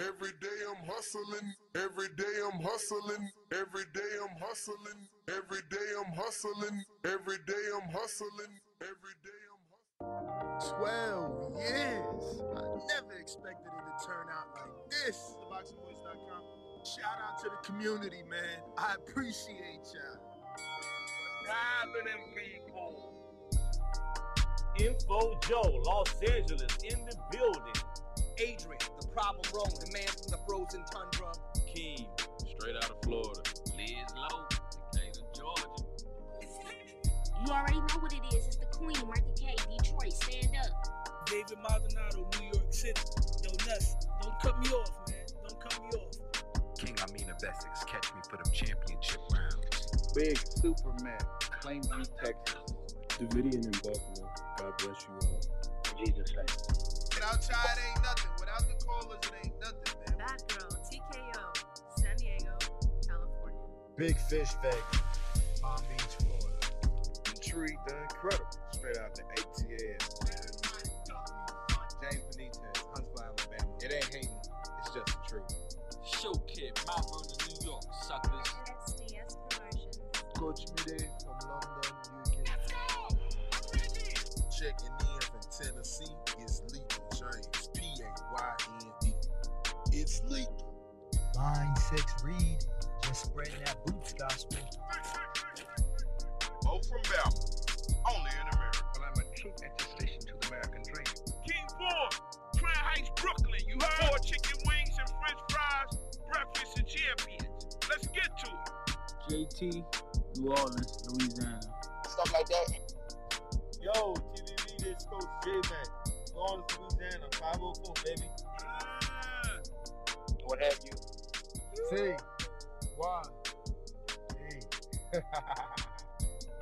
Every day I'm hustling, every day I'm hustling, every day I'm hustling, every day I'm hustling, every day I'm hustling, every day I'm hustling. 12 years. I never expected it to turn out like this. TheBoxingVoice.com. Shout out to the community, man. I appreciate y'all. happening, people? Info Joe, Los Angeles, in the building. Adrian, the problem wrong, the man from the frozen tundra. Keem, straight out of Florida. Liz Lowe, Decatur, Georgia. You already know what it is. It's the Queen, Martha K, Detroit. Stand up. David Maldonado, New York City. Yo, Nuts, don't cut me off, man. Don't cut me off. King I mean of Essex, catch me for them championship rounds. Big Superman, Plainview, Texas. Davidian in Buffalo. God bless you all. Jesus name. Without y'all, it ain't nothing. Without the callers, it ain't nothing, man. Bad Girl, TKO, San Diego, California. Big Fish Vegas, Palm Beach, Florida. Detroit, the incredible, straight out the ATL. Line six, Reed, just spreading that boots gospel. Mo from Bama, only in America. Well, I'm a true attestation to the American dream. King Born, Crown Heights, Brooklyn. You heard? Four chicken wings and French fries, breakfast and champions. Let's get to it. JT, New Orleans, Louisiana. Stuff like that. Yo, TVV, this Coach J-Man. New Orleans, Louisiana, 504, baby. Ah. What have you? C. Y. E.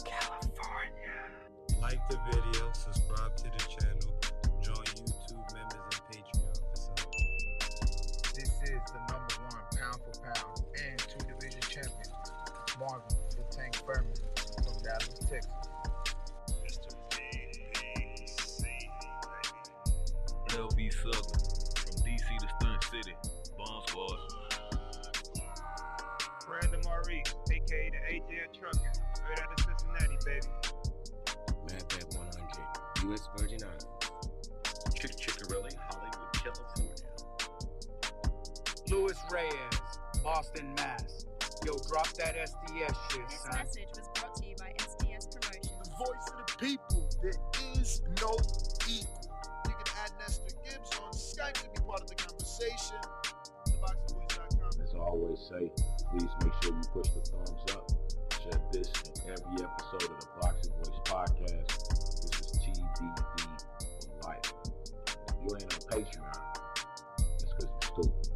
California. Like the video, subscribe to the channel, join YouTube members and Patreon for some. This is the number one pound for pound and two division champion, Marvin the Tank Furman from Dallas, Texas. LV Southern, from DC to Stunt City, Bomb Squad. Brandon aka the AJ Trucking, straight out of Cincinnati, baby. Madback 100, U.S. Virgin Islands. Chick Chickarelli, Hollywood, California. Louis Reyes, Boston, Mass. Yo, drop that SDS shit, This son. message was brought to you by SDS Promotions. The voice of the people. There is no equal. You can add Nestor Gibbs on Skype to be part of the conversation. TheBoxingVoice.com. As I always say, please make sure you push the thumbs up. Share this in every episode of the Boxing Voice podcast. This is TBV for life. If you ain't on Patreon, that's because you're stupid.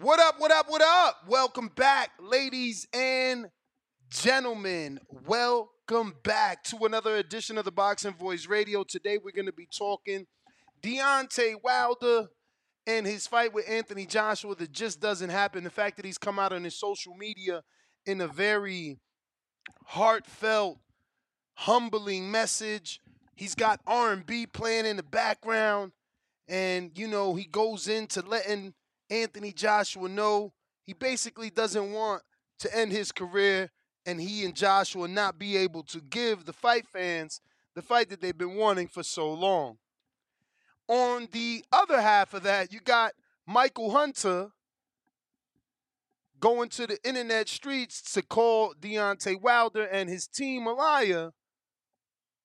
What up, what up, what up? Welcome back, ladies and gentlemen. Welcome back to another edition of the Boxing Voice Radio. Today we're going to be talking Deontay Wilder and his fight with Anthony Joshua that just doesn't happen. The fact that he's come out on his social media in a very heartfelt, humbling message. He's got R&B playing in the background and you know, he goes into letting Anthony Joshua know he basically doesn't want to end his career and he and Joshua not be able to give the fight fans the fight that they've been wanting for so long. On the other half of that, you got Michael Hunter going to the internet streets to call Deontay Wilder and his team a liar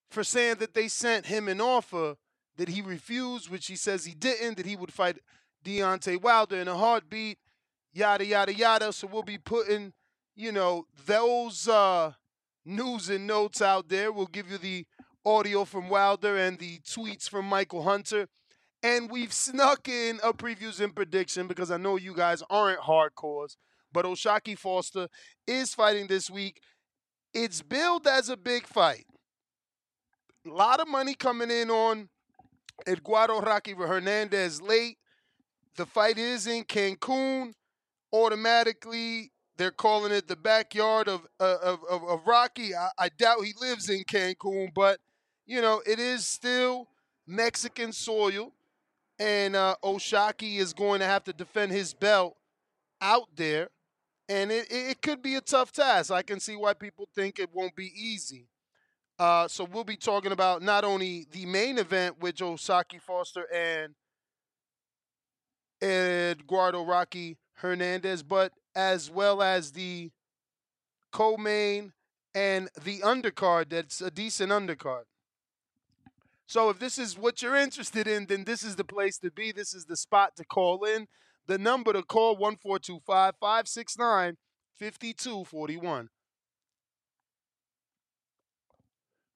for saying that they sent him an offer that he refused, which he says he didn't, that he would fight Deontay Wilder in a heartbeat, yada yada yada. So we'll be putting, you know, those uh, news and notes out there. We'll give you the audio from Wilder and the tweets from Michael Hunter. And we've snuck in a previews and prediction because I know you guys aren't hardcores. But O'Shaquie Foster is fighting this week. It's billed as a big fight. A lot of money coming in on Eduardo Rocky Hernandez late. The fight is in Cancun. Automatically, they're calling it the backyard of uh, of, of, of Rocky. I, I doubt he lives in Cancun, but you know it is still Mexican soil, and uh, O'Shaquie is going to have to defend his belt out there, and it, it could be a tough task. I can see why people think it won't be easy. Uh, so we'll be talking about not only the main event with O'Shaquie Foster and Eduardo Rocky Hernandez, but as well as the co-main and the undercard. That's a decent undercard. So if this is what you're interested in, then this is the place to be. This is the spot to call in. The number to call 1425 569 5241.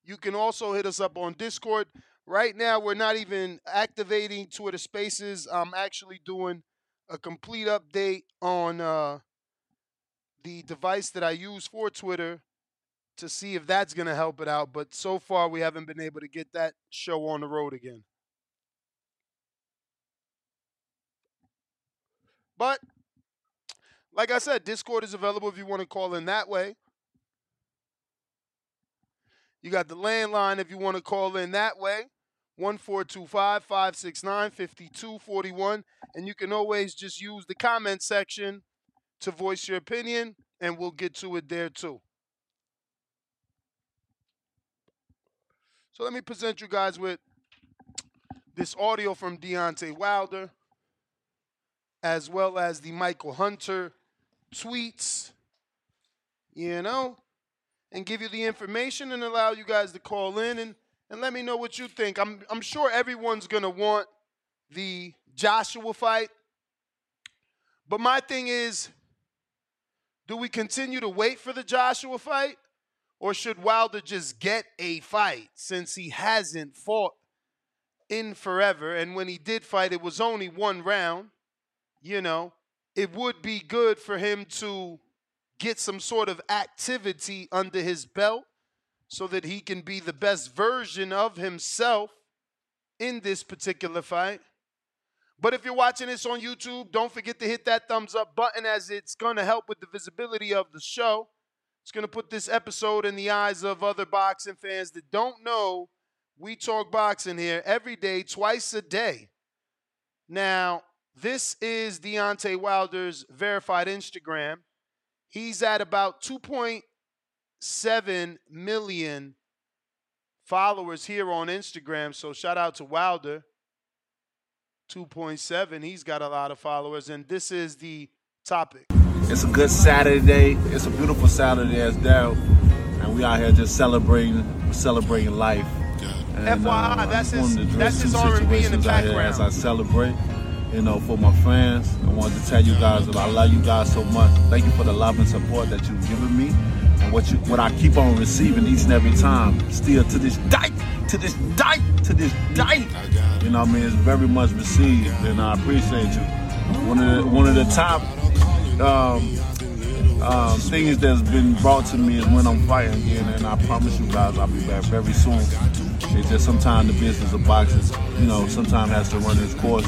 You can also hit us up on Discord. Right now, we're not even activating Twitter Spaces. I'm actually doing a complete update on uh, the device that I use for Twitter to see if that's going to help it out. But so far, we haven't been able to get that show on the road again. But like I said, Discord is available if you want to call in that way. You got the landline if you want to call in that way. 1425 569 5241. And you can always just use the comment section to voice your opinion, and we'll get to it there too. So let me present you guys with this audio from Deontay Wilder, as well as the Michael Hunter tweets, you know, and give you the information and allow you guys to call in and, and let me know what you think. I'm, I'm sure everyone's going to want the Joshua fight. But my thing is, do we continue to wait for the Joshua fight? Or should Wilder just get a fight since he hasn't fought in forever? And when he did fight, it was only one round. You know, it would be good for him to get some sort of activity under his belt so that he can be the best version of himself in this particular fight. But if you're watching this on YouTube, don't forget to hit that thumbs up button as it's going to help with the visibility of the show. It's going to put this episode in the eyes of other boxing fans that don't know we talk boxing here every day, twice a day. Now, this is Deontay Wilder's verified Instagram. He's at about 2.7 million followers here on Instagram. So shout out to Wilder. 2.7. He's got a lot of followers. And this is the topic. It's a good Saturday. It's a beautiful Saturday as Daryl. And we out here just celebrating celebrating life. And, FYI, uh, that's his- that's his R&B in the situations out here background. As I celebrate, you know, for my fans, I wanted to tell you guys that I love you guys so much. Thank you for the love and support that you've given me, and what you what I keep on receiving each and every time. Still to this day, to this day, to this day. You know, what I mean, it's very much received, and I appreciate you. One of the one of the top um, um, things that's been brought to me is when I'm fighting again, and I promise you guys I'll be back very soon. It's just sometimes the business of boxing, you know, sometimes has to run its course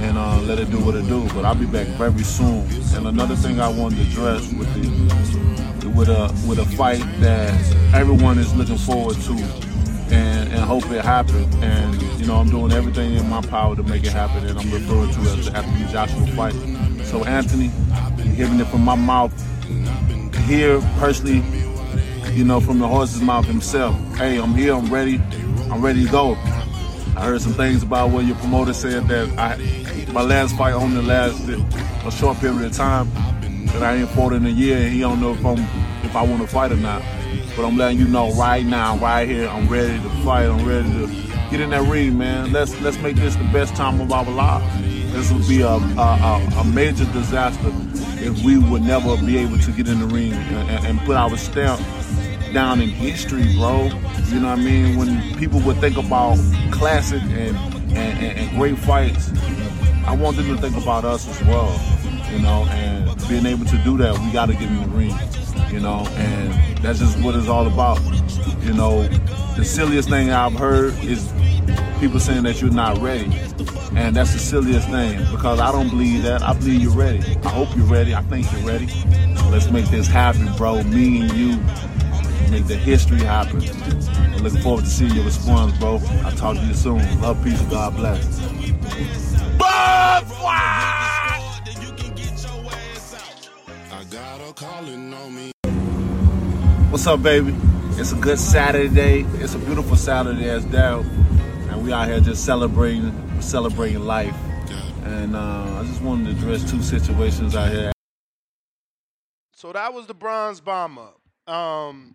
and uh, let it do what it do. But I'll be back very soon. And another thing I wanted to address with the with a with a fight that everyone is looking forward to and, and hope it happens. And you know, I'm doing everything in my power to make it happen. And I'm referring to it as the Anthony Joshua fight. So Anthony, you're hearing it from my mouth here personally, you know, from the horse's mouth himself. Hey, I'm here. I'm ready. I'm ready to go. I heard some things about what your promoter said that I my last fight only lasted a short period of time. That I ain't fought in a year, and he don't know if I'm if I want to fight or not. But I'm letting you know right now, right here, I'm ready to fight. I'm ready to get in that ring, man. Let's let's make this the best time of our lives. this would be a, a, a, major disaster if we would never be able to get in the ring and, and put our stamp down in history, bro. You know what I mean? When people would think about classic and, and, and great fights, I want them to think about us as well. You know, and being able to do that, we got to give in the ring. You know, and that's just what it's all about. You know, the silliest thing I've heard is people saying that you're not ready. And that's the silliest thing because I don't believe that. I believe you're ready. I hope you're ready. I think you're ready. Let's make this happen, bro. Me and you make the history happen. I'm looking forward to seeing your response, bro. I'll talk to you soon. Love, peace, and God bless. What's up, baby? It's a good Saturday. It's a beautiful Saturday as Daryl. And we out here just celebrating celebrating life. And uh, I just wanted to address two situations out here. So that was the bronze bomber. Um,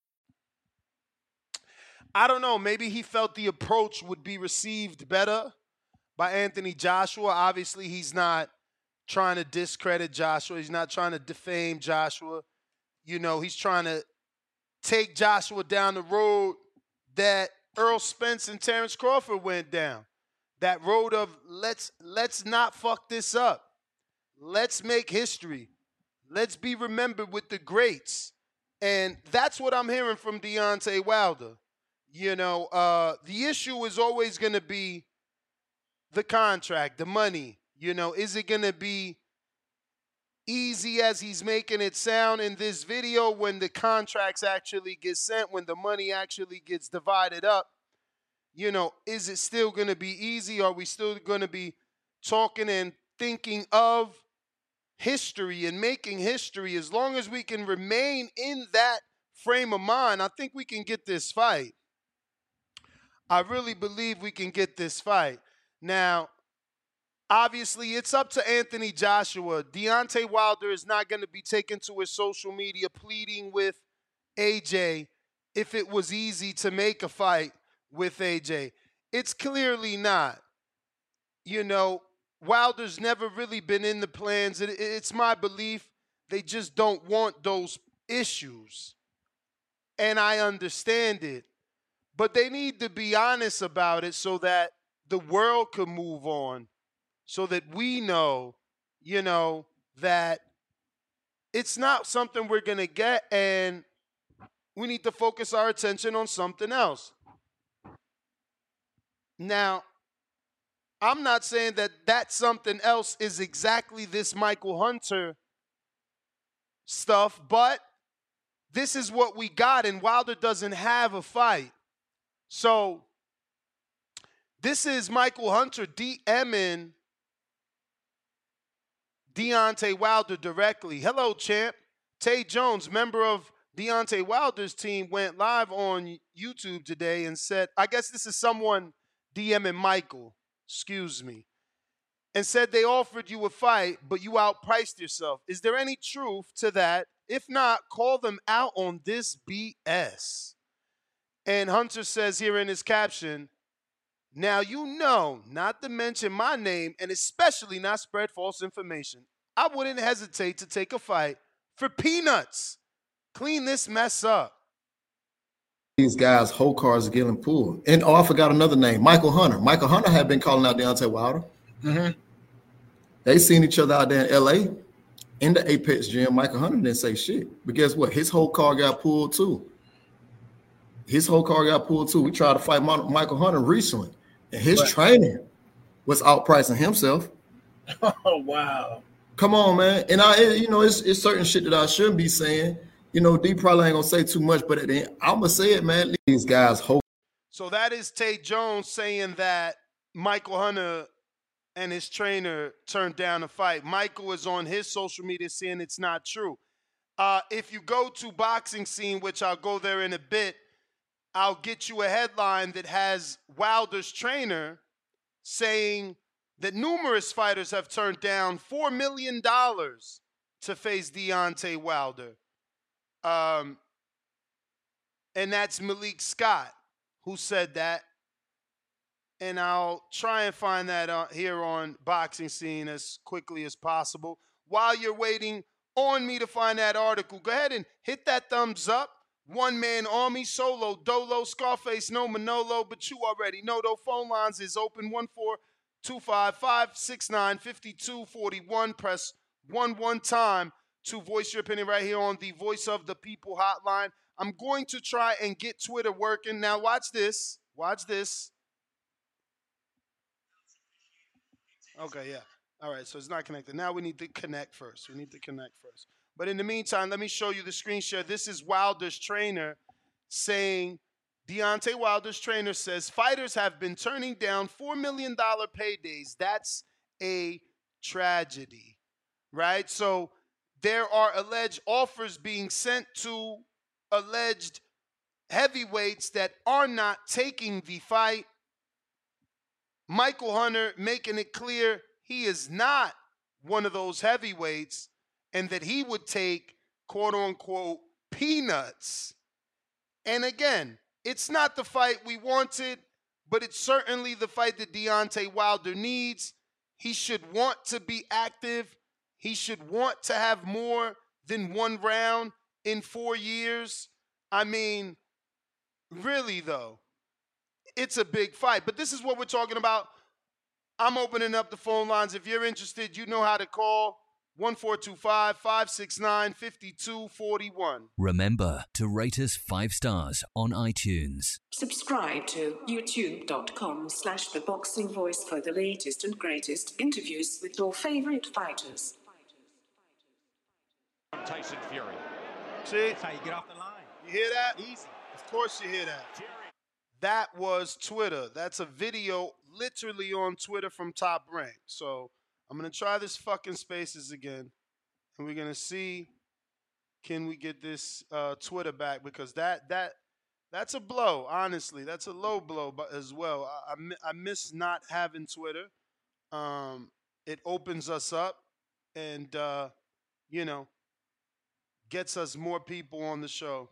I don't know. Maybe he felt the approach would be received better by Anthony Joshua. Obviously, he's not trying to discredit Joshua. He's not trying to defame Joshua. You know, he's trying to take Joshua down the road that Errol Spence and Terrence Crawford went down. That road of let's let's not fuck this up. Let's make history. Let's be remembered with the greats. And that's what I'm hearing from Deontay Wilder. You know, uh, the issue is always going to be the contract, the money. You know, is it going to be easy as he's making it sound in this video when the contracts actually get sent, when the money actually gets divided up? You know, is it still going to be easy? Are we still going to be talking and thinking of history and making history? As long as we can remain in that frame of mind, I think we can get this fight. I really believe we can get this fight. Now, obviously, it's up to Anthony Joshua. Deontay Wilder is not going to be taken to his social media pleading with AJ if it was easy to make a fight with AJ. It's clearly not. You know, Wilder's never really been in the plans. it's my belief they just don't want those issues. And I understand it. But they need to be honest about it so that the world can move on, so that we know, you know, that it's not something we're going to get and we need to focus our attention on something else. Now, I'm not saying that that something else is exactly this Michael Hunter stuff, but this is what we got, and Wilder doesn't have a fight. So this is Michael Hunter DMing Deontay Wilder directly. Hello, champ. Tay Jones, member of Deontay Wilder's team, went live on YouTube today and said, I guess this is someone DMing Michael, excuse me, and said they offered you a fight, but you outpriced yourself. Is there any truth to that? If not, call them out on this BS. And Hunter says here in his caption, now you know not to mention my name and especially not spread false information. I wouldn't hesitate to take a fight for peanuts. Clean this mess up. These guys' whole cars are getting pulled. And oh, I forgot another name, Michael Hunter. Michael Hunter had been calling out Deontay Wilder. Mm-hmm. They seen each other out there in LA in the Apex gym. Michael Hunter didn't say shit. But guess what? His whole car got pulled too his whole car got pulled too. We tried to fight Michael Hunter recently, and his but, training was outpricing himself. Oh wow! Come on, man. And I, you know, it's, it's certain shit that I shouldn't be saying. You know, D probably ain't gonna say too much, but at the end, I'm gonna say it, man. These guys hope. So that is Tay Jones saying that Michael Hunter and his trainer turned down the fight. Michael is on his social media saying it's not true. Uh, if you go to boxing scene, which I'll go there in a bit, I'll get you a headline that has Wilder's trainer saying that numerous fighters have turned down $4 million to face Deontay Wilder. Um, and that's Malik Scott who said that. And I'll try and find that uh, here on Boxing Scene as quickly as possible. While you're waiting on me to find that article, go ahead and hit that thumbs up. One man army, solo, dolo, Scarface, no Manolo, but you already know though. Phone lines is open 14255 5241. Press one one time to voice your opinion right here on the Voice of the People hotline. I'm going to try and get Twitter working. Now, watch this. Watch this. Okay, yeah. All right, so it's not connected. Now we need to connect first. We need to connect first. But in the meantime, let me show you the screen share. This is Wilder's trainer saying, Deontay Wilder's trainer says fighters have been turning down $4 million paydays. That's a tragedy, right? So there are alleged offers being sent to alleged heavyweights that are not taking the fight. Michael Hunter making it clear he is not one of those heavyweights and that he would take quote unquote peanuts. And again, it's not the fight we wanted, but it's certainly the fight that Deontay Wilder needs. He should want to be active. He should want to have more than one round in four years. I mean, really, though, it's a big fight. But this is what we're talking about. I'm opening up the phone lines. If you're interested, you know how to call 1425 569 5241. Remember to rate us five stars on iTunes. Subscribe to youtube.com slash the boxing voice for the latest and greatest interviews with your favorite fighters. Tyson Fury. See? That's how you get off the line. You hear that? Easy. Of course you hear that. That was Twitter. That's a video literally on Twitter from Top Rank. So I'm gonna try this fucking spaces again, and we're gonna see can we get this uh, Twitter back because that that that's a blow. Honestly, that's a low blow, but as well, I, I, I miss not having Twitter. Um, it opens us up, and uh, you know, gets us more people on the show.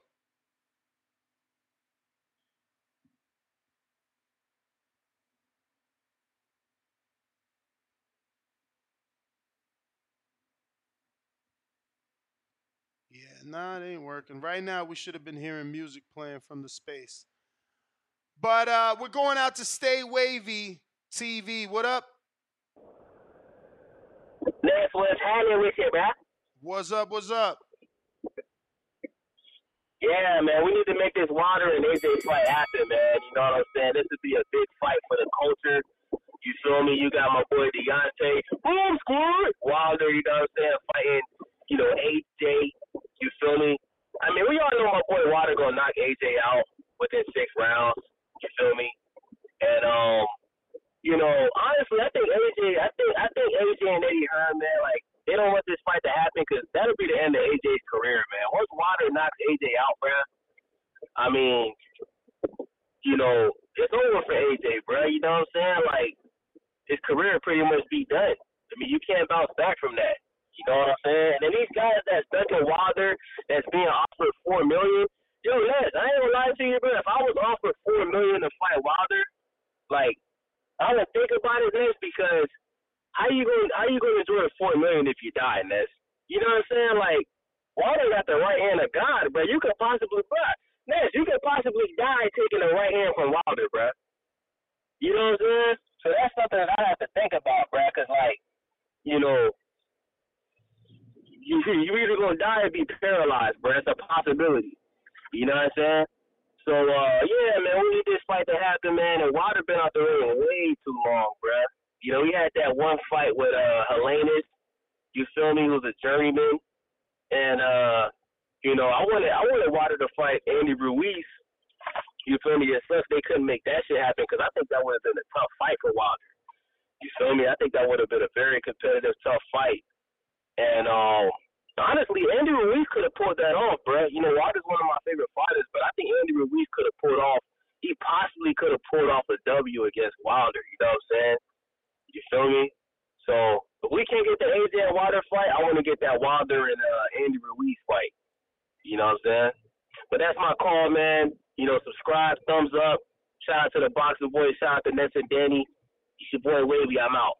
Yeah, nah, it ain't working. Right now, we should have been hearing music playing from the space. But uh, we're going out to Stay Wavy TV. What up? That's what's happening with you, bruh. What's up? What's up? Yeah, man, we need to make this Wilder and AJ fight happen, man. You know what I'm saying? This would be a big fight for the culture. You feel me? You got my boy Deontay, boom, squad. Wilder, you know what I'm saying? Fighting, you know, AJ. You feel me? I mean, we all know my boy Wilder gonna knock AJ out within six rounds. You feel me? And um, you know, honestly, I think AJ, I think, I think AJ and Eddie Hearn, man, like they don't want this fight to happen because that'll be the end of AJ's career, man. Once Wilder knocks AJ out, bruh, I mean, you know, it's over for AJ, bruh. You know what I'm saying? Like his career pretty much be done. I mean, you can't bounce back from that. You know what I'm saying? And then these guys that's stuck Wilder, that's being offered four million. Yo, Les, I ain't gonna lie to you, bro. If I was offered four million to fight Wilder, like I would think about it, Les, because how you going how you gonna enjoy four million if you die, Ness? You know what I'm saying? Like Wilder got the right hand of God, but you could possibly, bro, Ness, you could possibly die taking the right hand from Wilder, bro. You know what I'm saying? So that's something that I have to think about, bro, because like, you know, you you either gonna die or be paralyzed, bro. It's a possibility. You know what I'm saying? So uh yeah, man, we need this fight to happen, man. And Wilder been out the ring way too long, bro. You know, he had that one fight with uh Helenius. You feel me? Was a journeyman, and uh, you know, I wanted I wanted Wilder to fight Andy Ruiz. You feel me? Sucks they couldn't make that shit happen because I think that would have been a tough fight for Wilder. You feel me? I think that would have been a very competitive, tough fight. And um, honestly, Andy Ruiz could have pulled that off, bro. You know, Wilder's one of my favorite fighters, but I think Andy Ruiz could have pulled off. He possibly could have pulled off a W against Wilder. You know what I'm saying? You feel me? So if we can't get the AJ Wilder fight, I want to get that Wilder and uh, Andy Ruiz fight. You know what I'm saying? But that's my call, man. You know, subscribe, thumbs up. Shout out to the Boxer Boys. Shout out to Ness and Danny. It's your boy Wavy. I'm out.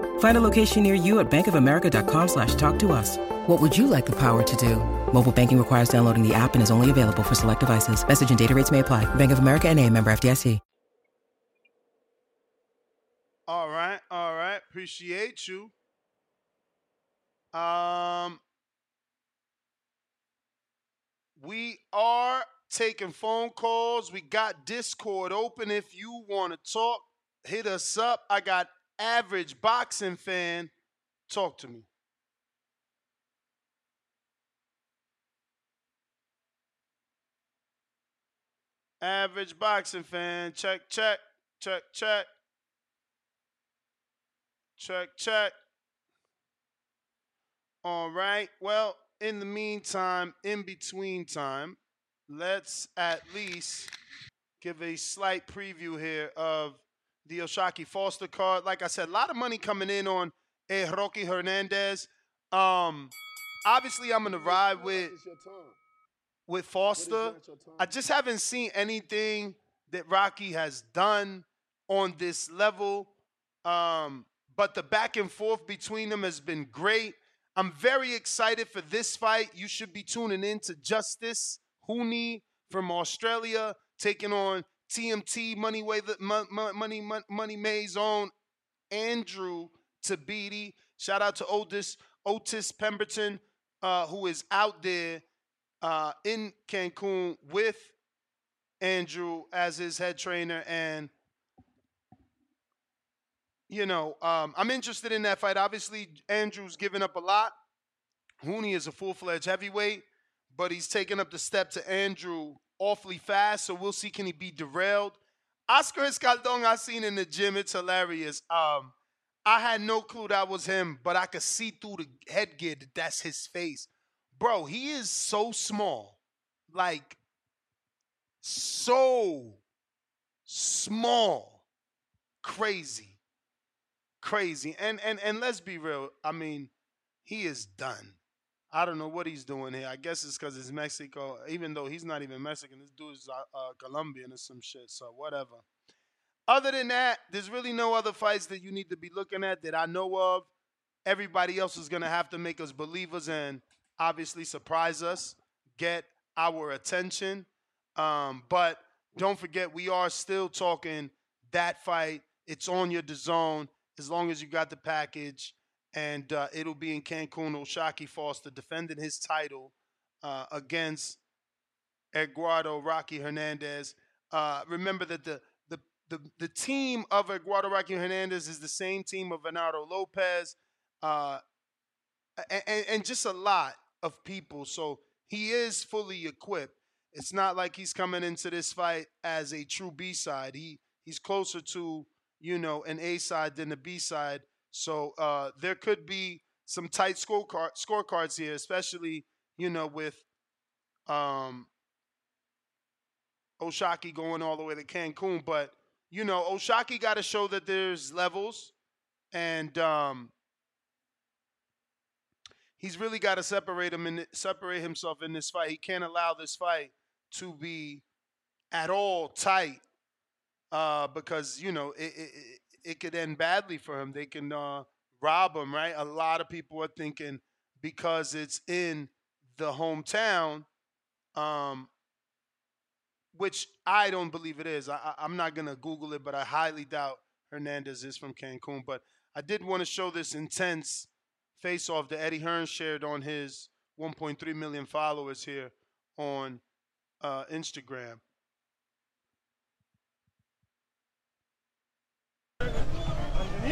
Find a location near you at bankofamerica.com slash talk to us. What would you like the power to do? Mobile banking requires downloading the app and is only available for select devices. Message and data rates may apply. Bank of America and a member FDIC. All right, all right. Appreciate you. Um, we are taking phone calls. We got Discord open. If you want to talk, hit us up. I got average boxing fan. Talk to me. Average boxing fan. Check, check, check, check. Check, check. All right. Well, in the meantime, in between time, let's at least give a slight preview here of the O'Shaquie Foster card. Like I said, a lot of money coming in on A. Rocky Hernandez. Um, obviously, I'm gonna ride with with Foster. I just haven't seen anything that Rocky has done on this level. Um, but the back and forth between them has been great. I'm very excited for this fight. You should be tuning in to Justis Huni from Australia taking on TMT Money Way the Money Money, Money May's own Andrew Tabiti. Shout out to Otis Otis Pemberton, uh, who is out there uh, in Cancun with Andrew as his head trainer and you know, um, I'm interested in that fight. Obviously, Andrew's given up a lot. Huni is a full fledged heavyweight, but he's taken up the step to Andrew awfully fast. So we'll see can he be derailed. Oscar Escandon I seen in the gym. It's hilarious. Um, I had no clue that was him, but I could see through the headgear that that's his face. Bro, he is so small. Like, so small. Crazy crazy. And and and let's be real. I mean, he is done. I don't know what he's doing here. I guess it's because it's Mexico. Even though he's not even Mexican, this dude is uh, uh, Colombian or some shit. So whatever. Other than that, there's really no other fights that you need to be looking at that I know of. Everybody else is gonna have to make us believers and obviously surprise us, get our attention. Um, but don't forget, we are still talking that fight. It's on your DAZN as long as you got the package. And uh, it'll be in Cancun. O'Shaquie Foster defending his title uh, against Eduardo Rocky Hernandez. Uh, remember that the, the the the team of Eduardo Rocky Hernandez is the same team of Bernardo Lopez, uh, and, and just a lot of people. So he is fully equipped. It's not like he's coming into this fight as a true B side. He he's closer to you know, an A side than the B side. So uh, there could be some tight scorecard scorecards here, especially you know with um, O'Shaquie going all the way to Cancun. But you know, O'Shaquie got to show that there's levels, and um, he's really got to separate him and separate himself in this fight. He can't allow this fight to be at all tight uh, because you know it, it, it could end badly for him. They can uh, rob him, right? A lot of people are thinking because it's in the hometown, um, which I don't believe it is. I, I'm not gonna Google it, but I highly doubt Hernandez is from Cancun. But I did want to show this intense face-off that Eddie Hearn shared on his 1.3 million followers here on uh, Instagram.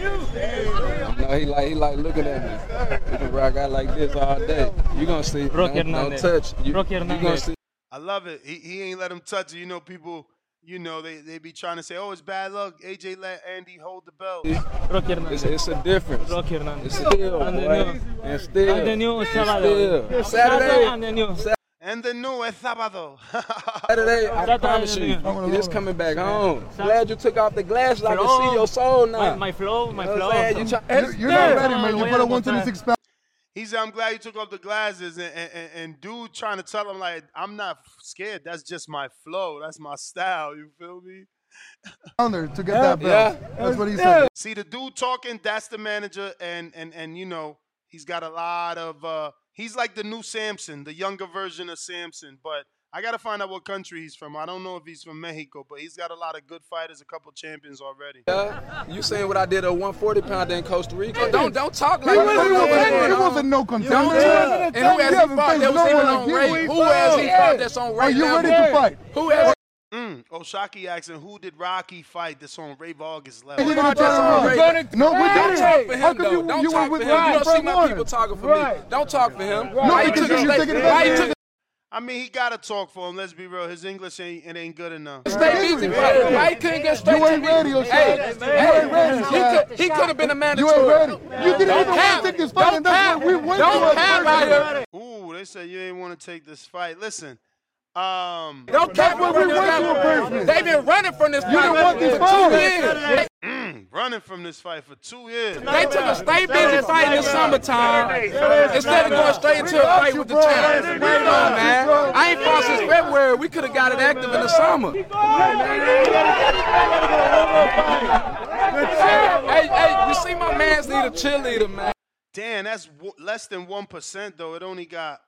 No, he like he like looking at me. We can rock out like this all day. You gonna see? Rocky Don't, don't touch. You, Rocky you gonna Hernandez. see? I love it. He, he ain't let him touch it. You know, people, you know, they, they be trying to say, oh, it's bad luck. AJ let Andy hold the belt. Rocky It's, Hernandez. it's a difference. Rocky Hernandez. It's still, And the boy. And still. And the new And Sábado. still. Saturday. And the new. And the new es sábado. Saturday, I Saturday, promise you, yeah. you just coming back home. Glad you took off the glasses. I can see your soul now. My, my flow, my You know flow. what I'm? You try- It's You're not there. ready, man. You Voy put a a 126 pounds. He said, I'm glad you took off the glasses. And, and, and, and dude trying to tell him, like, I'm not scared. That's just my flow. That's my style. You feel me? pounder to get that belt. Yeah. That's what he said. See the dude talking, that's the manager, and and and you know, he's got a lot of uh he's like the new Samson, the younger version of Samson. But I gotta find out what country he's from. I don't know if he's from Mexico, but he's got a lot of good fighters, a couple champions already. Yeah. You saying what I did at 140 pounder in Costa Rica? Don't don't talk He like wasn't, you no, he wasn't no Don't contender. And who has he haven't fought faced that was no even on like rate? Who has he fought that's on Are rate you level? ready to fight? Who has Mm. O'Shaquie asking who did Rocky fight that's on Ray Vargas He level? didn't Fought try that's to on run. rate. No, we Don't didn't. talk for How him come though. you, Don't you talk for with him. You don't see my Warner? people talking for me. Don't talk for him. No, Why he because took a you state- taking it why he took in. I mean, he gotta talk for him. Let's be real. His English ain't it ain't good enough. a state busy fighter? Why he couldn't get straight You to ain't me? ready, O'Shea. Hey, You hey, ain't ready, he O'Shea. could- He could have been a You ain't ready. You didn't Don't even want to take this fight, Don't that's cap. what we went Don't to. cap out here. Ooh, they said you ain't want to take this fight. Listen, um, Don't That's cap what what we went to in. They've been running from this You didn't fight want this for two years. mm, running from this fight for two years. They took a stay busy fight in the summertime instead of going straight into a fight with the champ. Come on, man. I ain't fought since February. We could have got it active in the summer. Hey, hey, you see my man's need a cheerleader, man. Damn, that's w- less than one percent though. It only got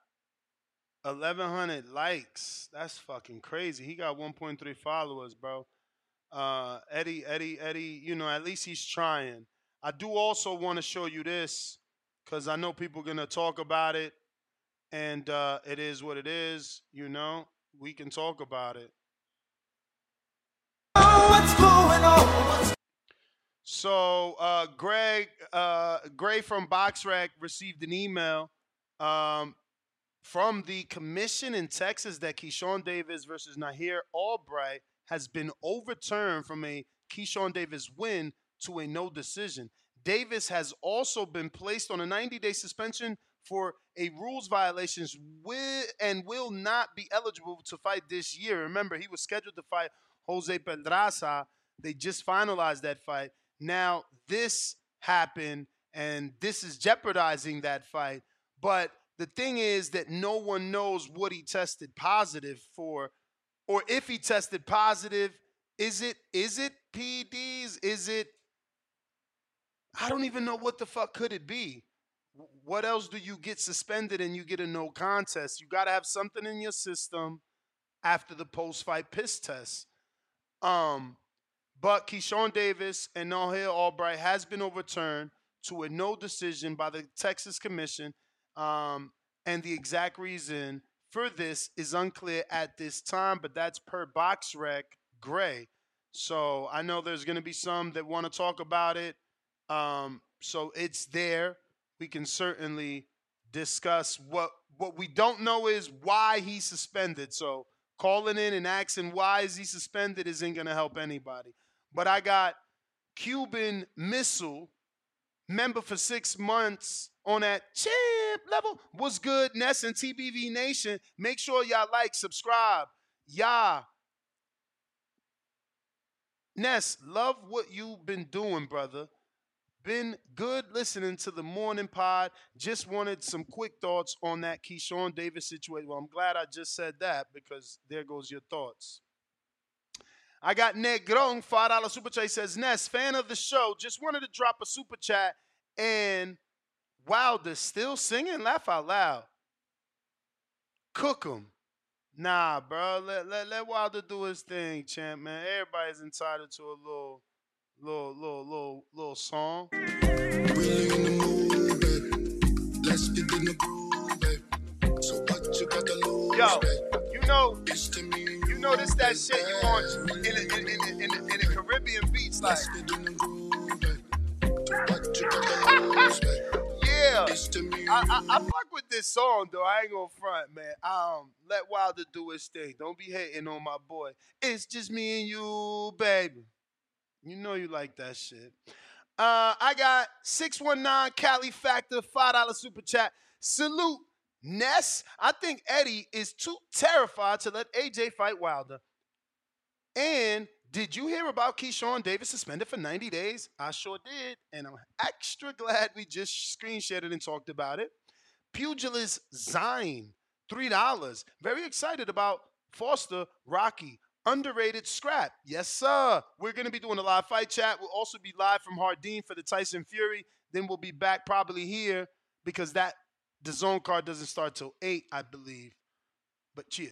eleven hundred likes. That's fucking crazy. He got one point three followers, bro. Uh, Eddie, Eddie, Eddie. You know, at least he's trying. I do also want to show you this because I know people gonna talk about it, and uh, it is what it is. You know, we can talk about it. So uh, Greg, uh, Gray from BoxRec received an email um, from the commission in Texas that Keyshawn Davis versus Nahir Albright has been overturned from a Keyshawn Davis win to a no decision. Davis has also been placed on a 90-day suspension for a rules violations and will not be eligible to fight this year. Remember, he was scheduled to fight Jose Pedraza. They just finalized that fight. Now, this happened, and this is jeopardizing that fight. But the thing is that no one knows what he tested positive for, or if he tested positive. Is it is it PEDs? Is it I don't even know what the fuck could it be. What else do you get suspended and you get a no contest? You got to have something in your system after the post-fight piss test. Um, but Keyshawn Davis and Nahir Albright has been overturned to a no decision by the Texas Commission, um, and the exact reason for this is unclear at this time. But that's per BoxRec Gray. So I know there's going to be some that want to talk about it. Um, so it's there. We can certainly discuss what what we don't know is why he's suspended. So calling in and asking why is he suspended isn't going to help anybody. But I got Cuban Missile, member for six months on that chip level. What's good, Ness and TBV Nation. Make sure y'all like, subscribe. Y'all. Ness, love what you've been doing, brother. Been good listening to the morning pod. Just wanted some quick thoughts on that Keyshawn Davis situation. Well, I'm glad I just said that because there goes your thoughts. I got Negron, $5 super chat. He says, Ness, fan of the show. Just wanted to drop a super chat. And Wilder still singing? Laugh out loud. Cook 'em. Nah, bro. Let, let, let Wilder do his thing, champ, man. Everybody's entitled to a little, little, little, little, little song. Let's get in the groove, babe. So what you got to lose, Yo, babe? you You know, you know this that shit you want in a, in, in, in, in, in a Caribbean beach like. Yeah, I, I, I fuck with this song though. I ain't gonna front, man. Um, let Wilder do his thing. Don't be hating on my boy. It's just me and you, baby. You know you like that shit. Uh, I got 619 Cali Factor, $5 super chat. Salute Ness. I think Eddie is too terrified to let AJ fight Wilder. And did you hear about Keyshawn Davis suspended for 90 days? I sure did. And I'm extra glad we just screen shared it and talked about it. Pugilist Zine, $3. Very excited about Foster Rocky. Underrated scrap. Yes, sir. We're going to be doing a live fight chat. We'll also be live from Hardin for the Tyson Fury. Then we'll be back probably here because that the zone card doesn't start till 8, I believe. But cheer.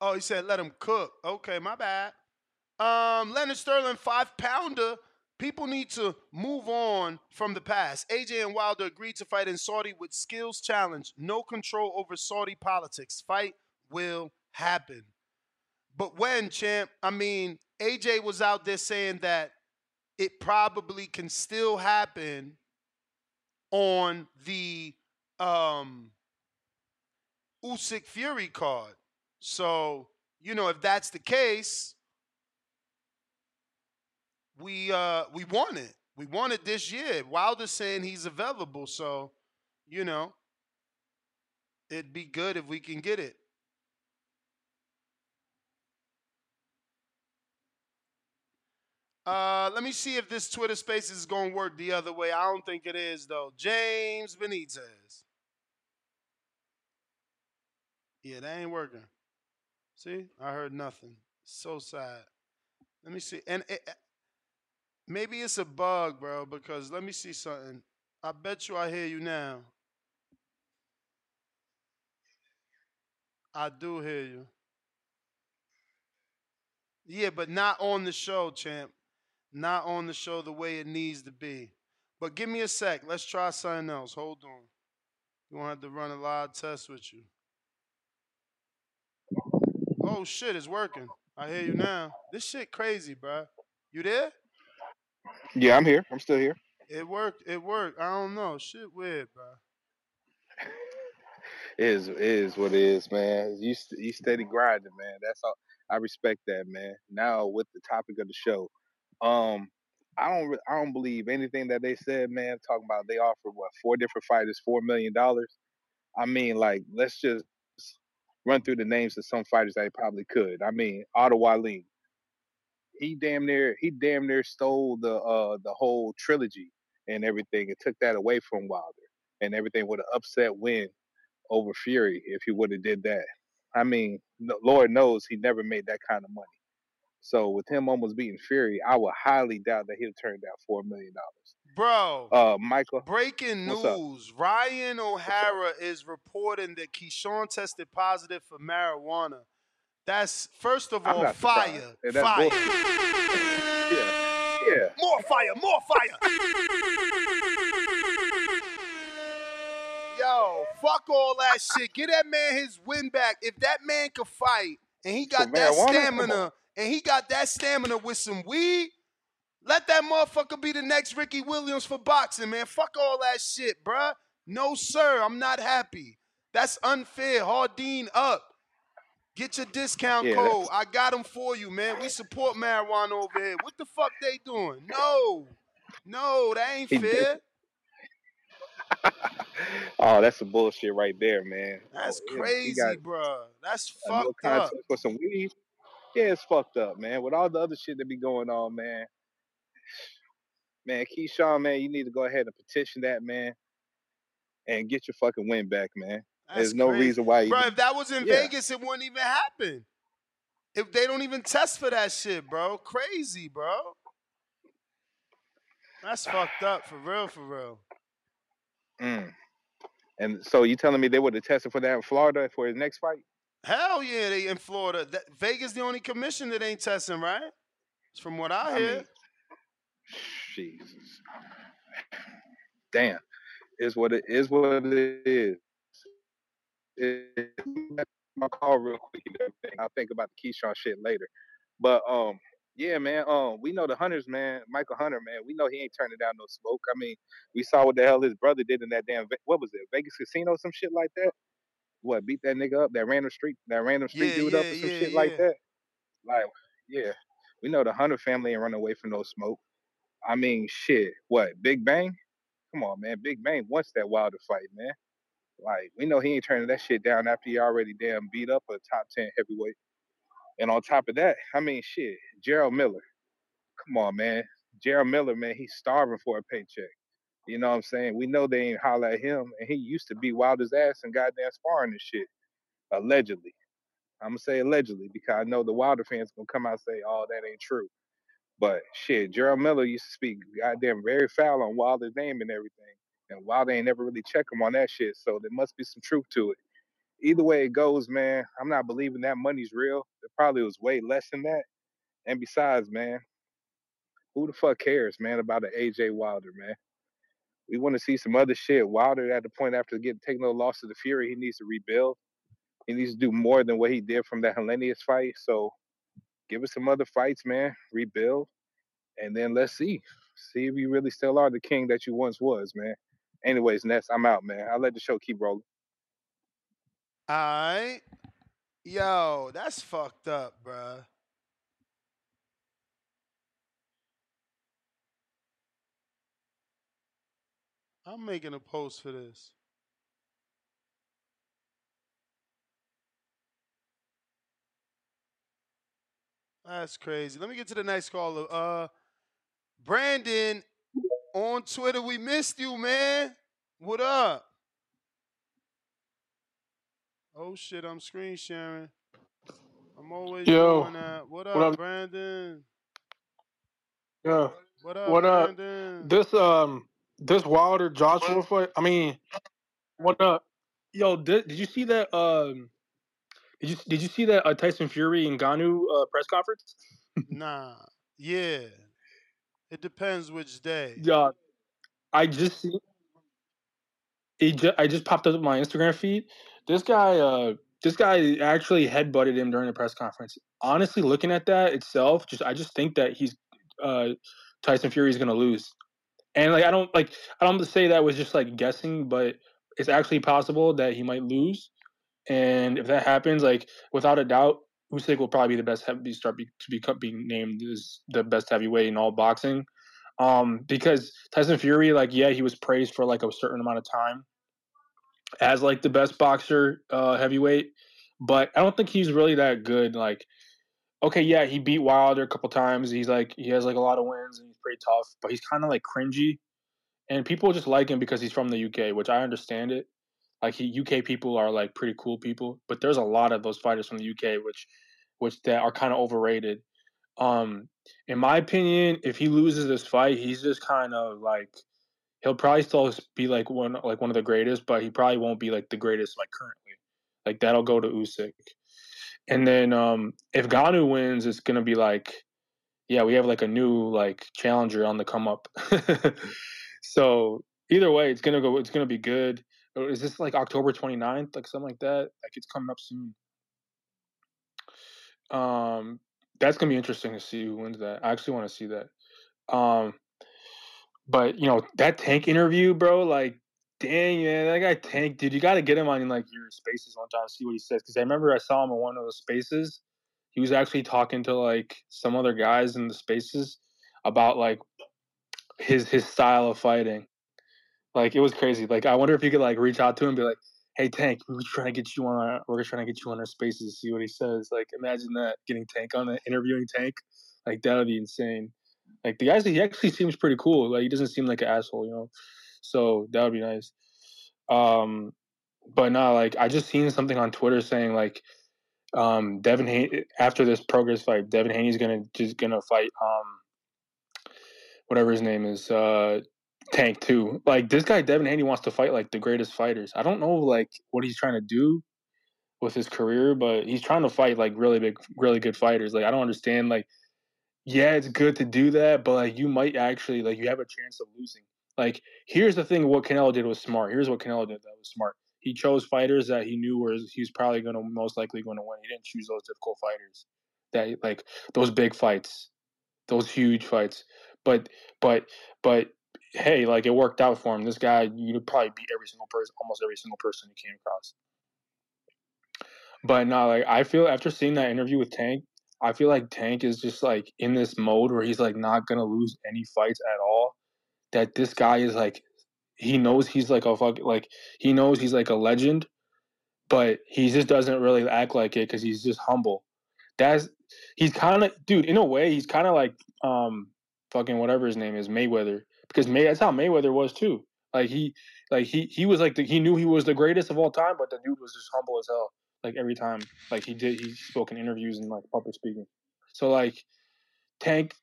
Oh, he said let him cook. Okay, my bad. Um, Leonard Sterling, five pounder. People need to move on from the past. AJ and Wilder agreed to fight in Saudi with skills challenge. No control over Saudi politics. Fight will happen. But when, champ, I mean, AJ was out there saying that it probably can still happen on the um Usyk Fury card. So, you know, if that's the case, we uh we want it. We want it this year. Wilder's saying he's available, so you know, it'd be good if we can get it. Uh, let me see if this Twitter space is going to work the other way. I don't think it is, though. James Benitez. Yeah, that ain't working. See, I heard nothing. So sad. Let me see. And it, maybe it's a bug, bro, because let me see something. I bet you I hear you now. I do hear you. Yeah, but not on the show, champ. Not on the show the way it needs to be. But give me a sec. Let's try something else. Hold on. You want to have to run a live test with you. Oh shit, it's working. I hear you now. This shit crazy, bro. You there? Yeah, I'm here. I'm still here. It worked. It worked. I don't know. Shit weird, bro. It is it is what it is, man. You st- you steady grinding, man. That's all. I respect that, man. Now with the topic of the show, um, I don't re- I don't believe anything that they said, man. Talking about they offered what four different fighters four million dollars. I mean, like let's just run through the names of some fighters that they probably could. I mean, Otto Wallin. He damn near he damn near stole the uh the whole trilogy and everything and took that away from Wilder and everything with an upset win over Fury if he would have did that. I mean, Lord knows he never made that kind of money. So with him almost beating Fury, I would highly doubt that he'll turn down four million dollars. Bro, Uh, Michael, breaking news. Ryan O'Hara is reporting that Keyshawn tested positive for marijuana. That's first of all fire. Fire. yeah, yeah. More fire, more fire. Yo, fuck all that shit. Get that man his win back. If that man could fight and he got that marijuana? Stamina and he got that stamina with some weed, let that motherfucker be the next Ricky Williams for boxing, man. Fuck all that shit, bruh. No, sir. I'm not happy. That's unfair. Hardin up. Get your discount Yeah, code. I got them for you, man. We support marijuana over here. What the fuck they doing? No. No, that ain't fair. Oh, that's some bullshit right there, man. That's Oh, crazy, bruh. That's a no fucked up. for some weed. Yeah, it's fucked up, man. With all the other shit that be going on, man. Man, Keyshawn, man, you need to go ahead and petition that, man, and get your fucking win back, man. There's no crazy. reason why. You, Bro, if that was in Yeah. Vegas, it wouldn't even happen. If they don't even test for that shit, bro. Crazy, bro. That's fucked up for real, for real. Mm. And so you telling me they would have tested for that in Florida for his next fight? Hell yeah, they in Florida. That, Vegas the only commission that ain't testing, right? It's from what I I hear. mean, Jesus. Damn. Is what it is what it is. It- my call real quick and everything. I'll think about the Keyshawn shit later. But um yeah, man. Um, we know the hunters, man. Michael Hunter, man. We know he ain't turning down no smoke. I mean, we saw what the hell his brother did in that damn Ve- what was it, Vegas casino, some shit like that. What beat that nigga up? That random street, that random street Yeah, dude up yeah, or some yeah, shit like that. Like, yeah, we know the Hunter family ain't running away from no smoke. I mean, shit. What Big Bang? Come on, man. Big Bang wants that Wilder fight, man. Like, we know he ain't turning that shit down after he already damn beat up a top ten heavyweight. And on top of that, I mean, shit, Gerald Miller. Come on, man. Gerald Miller, man, he's starving for a paycheck. You know what I'm saying? We know they ain't holler at him, and he used to be Wilder's ass and goddamn sparring and shit. Allegedly. I'm gonna say allegedly because I know the Wilder fans gonna come out and say, "Oh, that ain't true." But shit, Gerald Miller used to speak goddamn very foul on Wilder's name and everything, and Wilder ain't never really check him on that shit. So there must be some truth to it. Either way it goes, man, I'm not believing that money's real. It probably was way less than that. And besides, man, who the fuck cares, man, about an AJ Wilder, man? We want to see some other shit. Wilder at the point after getting taking no loss to the Fury, he needs to rebuild. He needs to do more than what he did from that Helenius fight. So give us some other fights, man. Rebuild, and then let's see, see if you really still are the king that you once was, man. Anyways, Ness, I'm out, man. I'll let the show keep rolling. All right. Yo, that's fucked up, bruh. I'm making a post for this. That's crazy. Let me get to the next caller. Uh Brandon on Twitter, we missed you, man. What up? Oh shit, I'm screen sharing. I'm always Yo, doing that. What up, what up? Brandon? Yeah. What up, What up? Brandon? This um this Wilder Joshua fight. I mean, what up? Yo, did, did you see that? Um, did you did you see that uh, Tyson Fury and Ngannou uh, press conference? Nah. Yeah. It depends which day. Yeah, I just see. It ju- I just popped up my Instagram feed. This guy, uh, this guy actually headbutted him during the press conference. Honestly, looking at that itself, just I just think that he's uh, Tyson Fury is gonna lose. And like I don't like I don't say that was just like guessing, but it's actually possible that he might lose. And if that happens, like without a doubt, Usyk will probably be the best heavy start be, to be being named as the best heavyweight in all boxing. Um, because Tyson Fury, like yeah, he was praised for like a certain amount of time as like the best boxer uh, heavyweight, but I don't think he's really that good. Like okay, yeah, he beat Wilder a couple times. He's like he has like a lot of wins and he's pretty tough, but he's kind of like cringy, and people just like him because he's from the UK, which I understand it. Like UK people are like pretty cool people, but there's a lot of those fighters from the UK which which that are kind of overrated. Um, in my opinion, if he loses this fight, he's just kind of like he'll probably still be like one like one of the greatest, but he probably won't be like the greatest like currently. Like that'll go to Usyk. And then um, if Ngannou wins, it's gonna be like, yeah, we have like a new like challenger on the come up. so either way, it's gonna go. It's gonna be good. Uh, Is this like October 29th, like something like that? Like it's coming up soon. Um, that's gonna be interesting to see who wins that. I actually want to see that. Um, but you know that tank interview, bro. Like, dang man, that guy Tank, dude. You got to get him on like your spaces one time, see what he says. Because I remember I saw him in one of those spaces. He was actually talking to like some other guys in the spaces about like his his style of fighting. Like it was crazy. Like I wonder if you could like reach out to him and be like, "Hey Tank, we're trying to get you on our we're trying to get you on our spaces, to see what he says." Like imagine that getting Tank on it, interviewing Tank. Like that would be insane. Like the guy, he actually seems pretty cool. Like he doesn't seem like an asshole, you know. So that would be nice. Um, but no, like I just seen something on Twitter saying like um Devin Haney after this Prograis fight, Devin Haney's gonna just gonna fight um whatever his name is, uh Tank too. Like this guy Devin Haney wants to fight like the greatest fighters. I don't know like what he's trying to do with his career, but he's trying to fight like really big, really good fighters. Like I don't understand. Like, yeah, it's good to do that, but like you might actually like you have a chance of losing. Like here's the thing: what Canelo did was smart. Here's what Canelo did that was smart. He chose fighters that he knew were he was probably going to most likely going to win. He didn't choose those difficult fighters that like those big fights, those huge fights. But but but hey, like it worked out for him. This guy, you would probably beat every single person, almost every single person he came across. But no, like I feel after seeing that interview with Tank, I feel like Tank is just like in this mode where he's like not gonna lose any fights at all. That this guy is like, he knows he's like a fuck, like he knows he's like a legend, but he just doesn't really act like it because he's just humble. That's he's kind of dude. In a way, he's kind of like um fucking whatever his name is Mayweather because May that's how Mayweather was too. Like he like he he was like the, he knew he was the greatest of all time, but the dude was just humble as hell. Like every time, like he did, he spoke in interviews and like public speaking. So like Tank,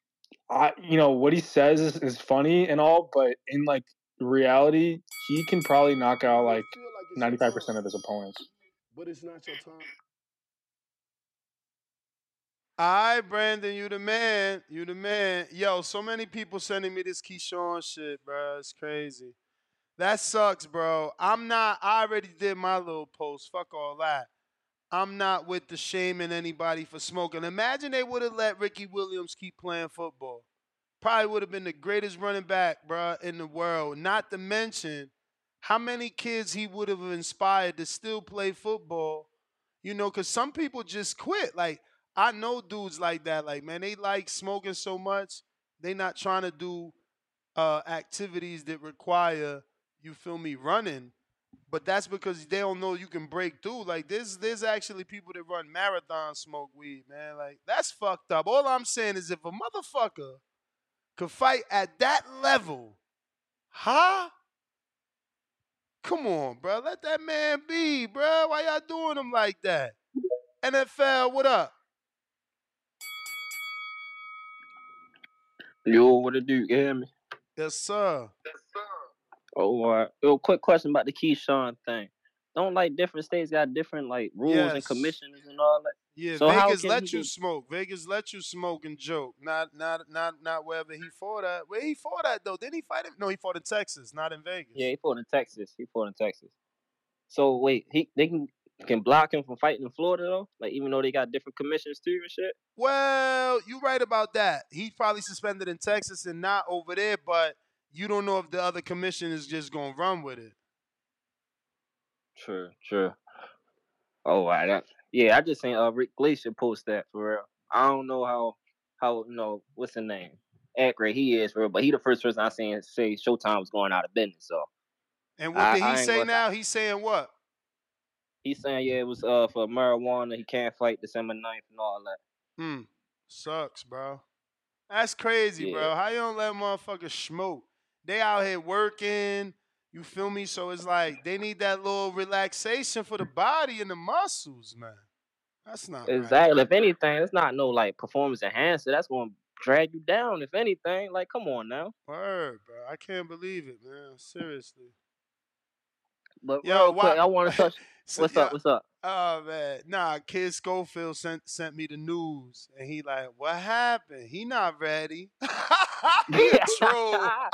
I you know what he says is, is funny and all, but in like reality, he can probably knock out like ninety five percent of his opponents. But it's not your time. Right, Brandon, you the man. You the man. Yo, so many people sending me this Keyshawn shit, bro. It's crazy. That sucks, bro. I'm not. I already did my little post. Fuck all that. I'm not with the shaming anybody for smoking. Imagine they would have let Ricky Williams keep playing football. Probably would have been the greatest running back, bro, in the world. Not to mention how many kids he would have inspired to still play football. You know, because some people just quit. Like, I know dudes like that. Like, man, they like smoking so much, they not trying to do uh, activities that require, you feel me, running. But that's because they don't know you can break through. Like, there's there's actually people that run marathons smoke weed, man. Like, that's fucked up. All I'm saying is if a motherfucker could fight at that level, huh? Come on, bro. Let that man be, bro. Why y'all doing him like that? NFL, what up? Yo, what it do? You hear me? Yes, sir. Yes, Oh, all right. Yo, quick question about the Keyshawn thing. Don't like different states got different like rules and Yes. commissions and all that. Yeah, So Vegas let he you smoke. Vegas let you smoke and joke. Not not not not wherever he fought at. Where he fought at though? Didn't he fight him? No, he fought in Texas, not in Vegas. Yeah, he fought in Texas. He fought in Texas. So wait, he they can can block him from fighting in Florida though. Like even though they got different commissions too and shit. Well, you right about that. He's probably suspended in Texas and not over there, but you don't know if the other commission is just gonna run with it. True, true. Oh. That, yeah, I just seen uh Rick Glaser post that for real. I don't know how how you know what's the name accurate he is for real, but he the first person I seen say Showtime was going out of business. So And what I- did I he ain't say now? He's saying what? He's saying yeah it was uh for marijuana. He can't fight December 9th and all that. Hmm. Sucks, bro. That's crazy, bro. How you don't let motherfuckers smoke? They out here working. You feel me? So it's like they need that little relaxation for the body and the muscles, man. That's not right. Exactly. If anything, it's not no like performance enhancer. That's going to drag you down. If anything, like come on now. Word, bro. I can't believe it, man. Seriously. But Yo, real why- quick, I want to touch. So, what's yeah, up? What's up? Oh man, nah. Kid Schofield sent sent me the news, and he like, what happened? He not ready. a.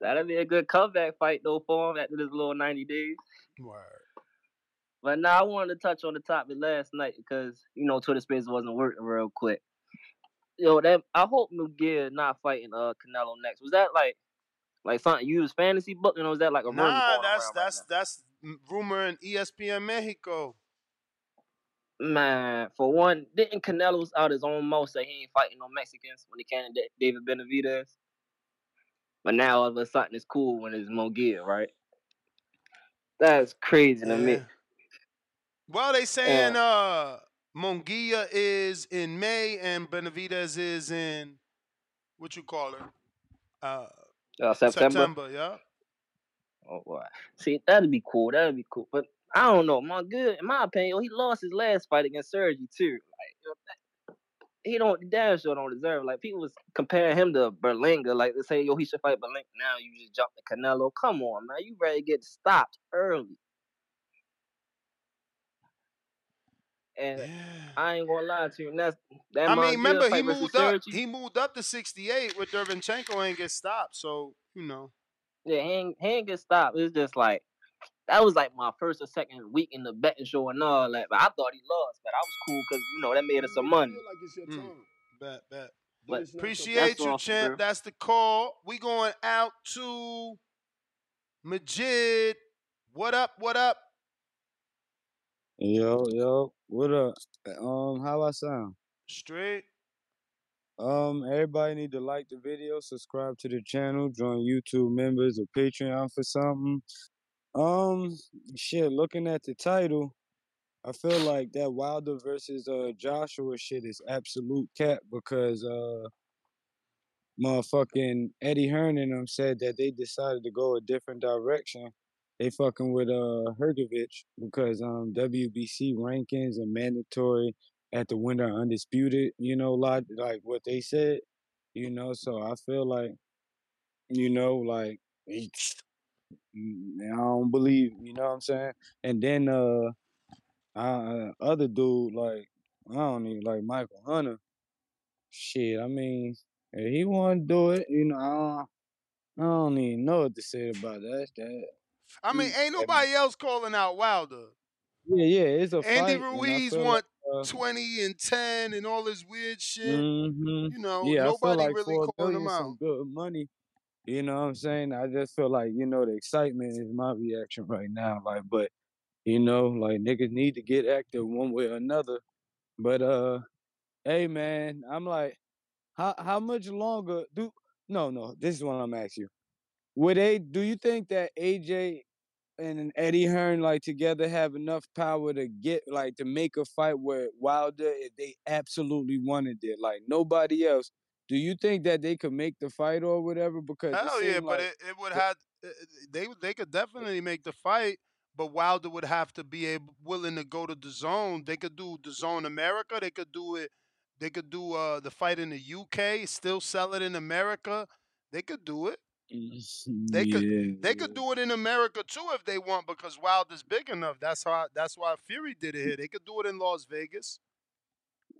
That'll be a good comeback fight though for him after this little ninety days. Word. But now I wanted to touch on the topic last night because you know Twitter Space wasn't working real quick. Yo, that I hope Miguel not fighting uh Canelo next. Was that like like something you was fantasy booking or was that like a rumor Nah, going that's around that's that's rumor in ESPN Mexico. Man, for one, didn't Canelo's out his own mouth say he ain't fighting no Mexicans when he came to David Benavidez? But now all of a sudden it's cool when it's Miguel, right? That's crazy to me. Yeah. Well, they saying uh Munguia is in May and Benavidez is in what you call it? Uh, Uh, September. September, yeah. Oh, boy. See, that'd be cool. That'd be cool. But I don't know. My good, in my opinion, he lost his last fight against Sergi too. Like you know, that- he don't damn sure don't deserve. it. Like people was comparing him to Berlanga. Like they say, yo, he should fight Berlanga. Now you just jump to Canelo. Come on, man. You ready to get stopped early. And I ain't gonna lie to you. and That's that. I mean, remember he moved up. Sergi, He moved up to 68 with Derevyanchenko ain't get stopped. So you know. Yeah, he ain't, he ain't get stopped. It's just like that was like my first or second week in the betting show and all that. But I thought he lost, but I was cool because you know that made us some money. Mm. Bet, bet. But Appreciate you, all, champ. bro. That's the call. We going out to Majid. What up? What up? Yo, yo, what up? Um, how I sound? Straight. Um, everybody need to like the video, subscribe to the channel, join YouTube members or Patreon for something. Um, shit, looking at the title, I feel like that Wilder versus uh Joshua shit is absolute cap because uh motherfucking Eddie Hearn and them said that they decided to go a different direction. They fucking with uh Hrgovic because um WBC rankings and mandatory at the winner undisputed, you know, lot like what they said, you know. So I feel like, you know, like I don't believe, you know what I'm saying. And then uh, uh other dude like I don't even like Michael Hunter. Shit, I mean, if he want to do it, you know, I don't, I don't even know what to say about that. That I mean, ain't nobody else calling out Wilder. yeah, yeah, it's a Andy fight. Ruiz want like, uh, 20 and 10 and all this weird shit. hmm You know, Yeah, nobody like really calling him out. some good money. You know what I'm saying? I just feel like you know the excitement is my reaction right now. Like, but you know, like niggas need to get active one way or another. But uh, hey man, I'm like, how how much longer do? No, no. This is what I'm asking you. Would they? Do you think that AJ and Eddie Hearn like together have enough power to get like to make a fight where Wilder if they absolutely wanted it, like nobody else? Do you think that they could make the fight or whatever? Because Hell yeah, seemed but it, it would have uh, they they could definitely make the fight, but Wilder would have to be able, willing to go to the zone. They could do the zone America. They could do it. They could do uh, the fight in the UK. Still sell it in America. They could do it. They yeah, could they could do it in America too if they want because Wild is big enough. That's how that's why Fury did it here. They could do it in Las Vegas.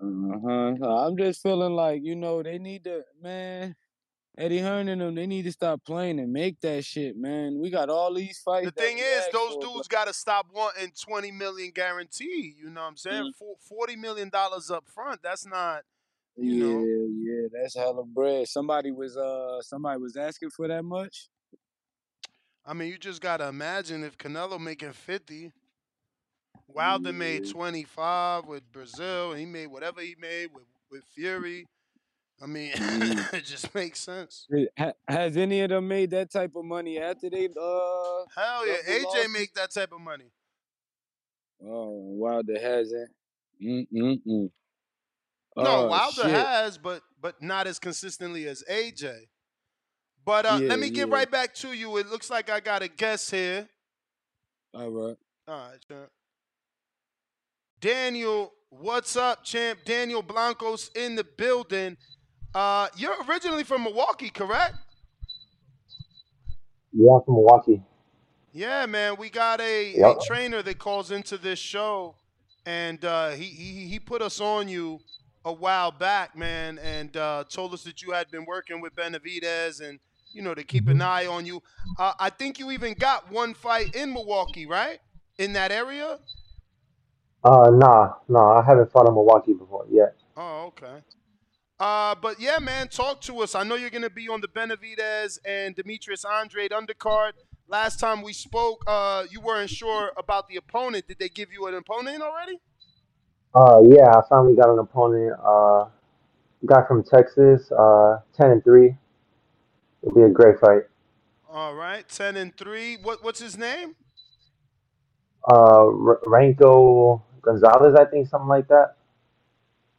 uh-huh. I'm just feeling like you know they need to man. Eddie Hearn and them, they need to stop playing and make that shit, man. We got all these fights. The thing is, those for, dudes got to stop wanting twenty million guarantee. You know what I'm saying? Mm. For Forty million dollars up front. That's not. You yeah, know. yeah, that's hella bread. Somebody was uh somebody was asking for that much. I mean, you just gotta imagine if Canelo making fifty. Wilder made twenty five with Breazeale, and he made whatever he made with with Fury. I mean, it just makes sense. Has any of them made that type of money after they uh? Hell yeah, AJ lost? make that type of money. Oh, Wilder hasn't. Mm mm mm. No, Oh Wilder shit. has, but but not as consistently as AJ. But uh, Yeah, let me get yeah. right back to you. It looks like I got a guest here. All right. All right, champ. Daniel, what's up, champ? Daniel Blancas in the building. Uh, you're originally from Milwaukee, correct? Yeah, I'm from Milwaukee. Yeah, man. We got a, Yep. a trainer that calls into this show, and uh, he, he he put us on you a while back, man, and uh, told us that you had been working with Benavidez and you know to keep an eye on you. Uh, I think you even got one fight in Milwaukee, right? In that area. Uh, nah, nah, I haven't fought in Milwaukee before yet. Oh, okay. Uh, but yeah, man, talk to us. I know you're gonna be on the Benavidez and Demetrius Andrade undercard. Last time we spoke, uh, you weren't sure about the opponent. Did they give you an opponent already? Uh, yeah, I finally got an opponent. Uh, guy from Texas. Uh, ten and three. It'll be a great fight. All right, ten and three. What what's his name? Uh, R- Ranko Gonzalez, I think, something like that.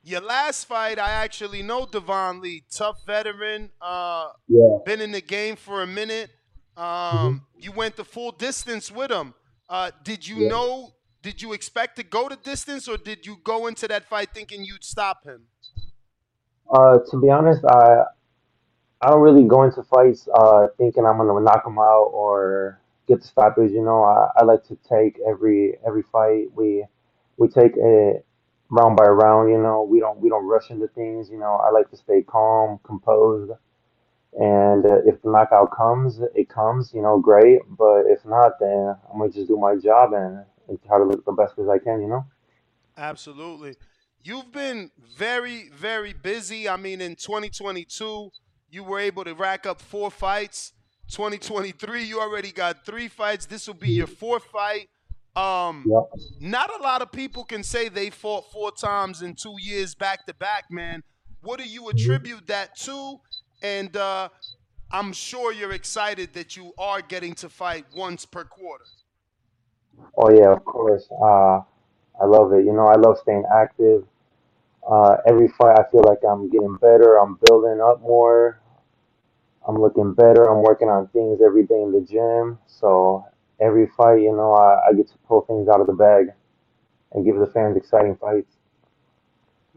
Your last fight, I actually know Devon Lee, tough veteran. Uh, Yeah. been in the game for a minute. Um, you went the full distance with him. Uh, did you know? Did you expect to go the distance, or did you go into that fight thinking you'd stop him? Uh, to be honest, I I don't really go into fights uh, thinking I'm gonna knock him out or get the stoppage. You know, I, I like to take every every fight. We we take it round by round. You know, we don't we don't rush into things. You know, I like to stay calm, composed, and uh, if the knockout comes, it comes. You know, great. But if not, then I'm gonna just do my job and, and try to look the best as I can. You know. Absolutely. You've been very, very busy. I mean, in 2022, you were able to rack up four fights. 2023, you already got three fights. This will be your fourth fight. Um, not a lot of people can say they fought four times in two years back to back, man. What do you attribute that to? And uh, I'm sure you're excited that you are getting to fight once per quarter. Oh yeah, of course. Uh, I love it. You know, I love staying active. Uh, every fight, I feel like I'm getting better. I'm building up more. I'm looking better. I'm working on things every day in the gym. So every fight, you know, I, I get to pull things out of the bag and give the fans exciting fights.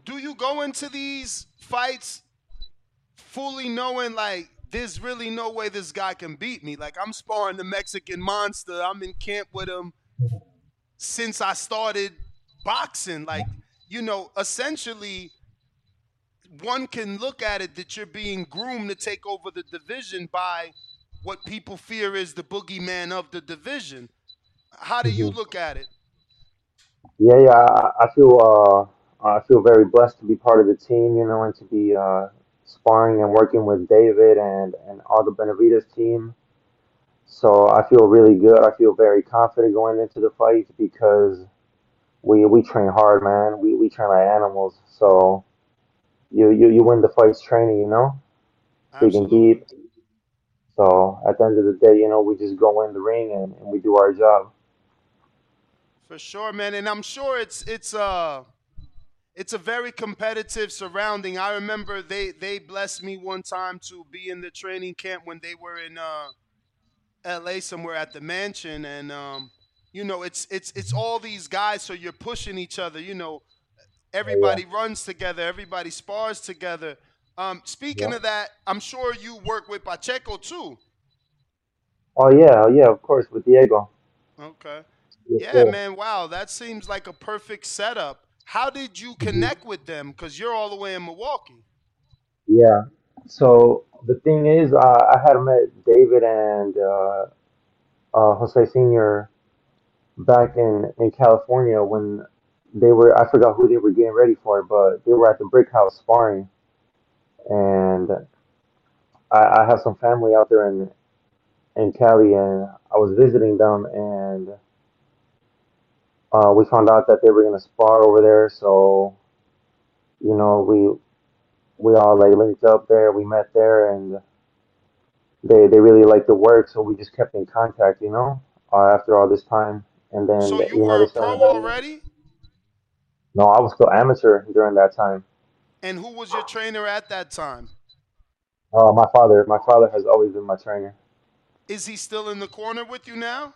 Do you go into these fights fully knowing like there's really no way this guy can beat me? Like I'm sparring the Mexican monster. I'm in camp with him since I started boxing. Like, you know, essentially one can look at it that you're being groomed to take over the division by what people fear is the boogeyman of the division. How do you Mhm. look at it? Yeah, yeah. I, I feel uh, I feel very blessed to be part of the team, you know, and to be uh, sparring and working with David and and all the Benavidez team. So I feel really good. I feel very confident going into the fight because we we train hard, man. We we train like animals. So you you, you win the fights training, you know, digging deep. So at the end of the day, you know, we just go in the ring and, and we do our job. For sure, man, and I'm sure it's it's uh it's a very competitive surrounding. I remember they they blessed me one time to be in the training camp when they were in uh LA somewhere at the mansion and um you know it's it's it's all these guys so you're pushing each other, you know. Everybody runs together, everybody spars together. Um speaking Yeah. of that, I'm sure you work with Pacheco too. Oh yeah, oh yeah, of course with Diego. Okay. Yes, Yeah, sir. man. Wow, that seems like a perfect setup. How did you Mm-hmm. connect with them? Because you're all the way in Milwaukee. Yeah. So the thing is, uh, I had met David and uh, uh, Jose Senior back in in California when they were. I forgot who they were getting ready for, but they were at the Brick House sparring, and I, I have some family out there in in Cali, and I was visiting them, and uh, we found out that they were gonna spar over there. So, you know, we we all like linked up there. We met there, and they they really liked the work, so we just kept in contact, you know, uh, after all this time. And then So you you know were they a pro already? No, I was still amateur during that time. And who was your trainer at that time? Uh, my father, my father has always been my trainer. Is he still in the corner with you now?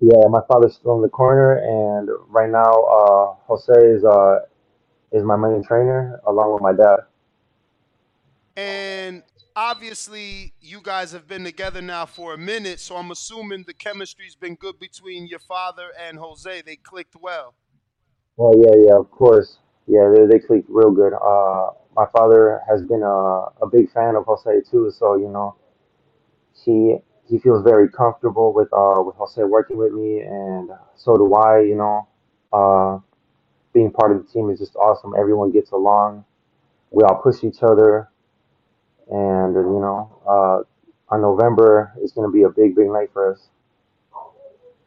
Yeah, my father's still in the corner, and right now, uh, Jose is uh is my main trainer along with my dad. And obviously, you guys have been together now for a minute, so I'm assuming the chemistry's been good between your father and Jose. They clicked well. Oh yeah, yeah, of course. Yeah, they they clicked real good. Uh, my father has been a a big fan of Jose too, so you know, he he feels very comfortable with uh with Jose working with me, and so do I. You know, uh, being part of the team is just awesome. Everyone gets along. We all push each other, and uh, you know, uh, on November is gonna be a big, big night for us.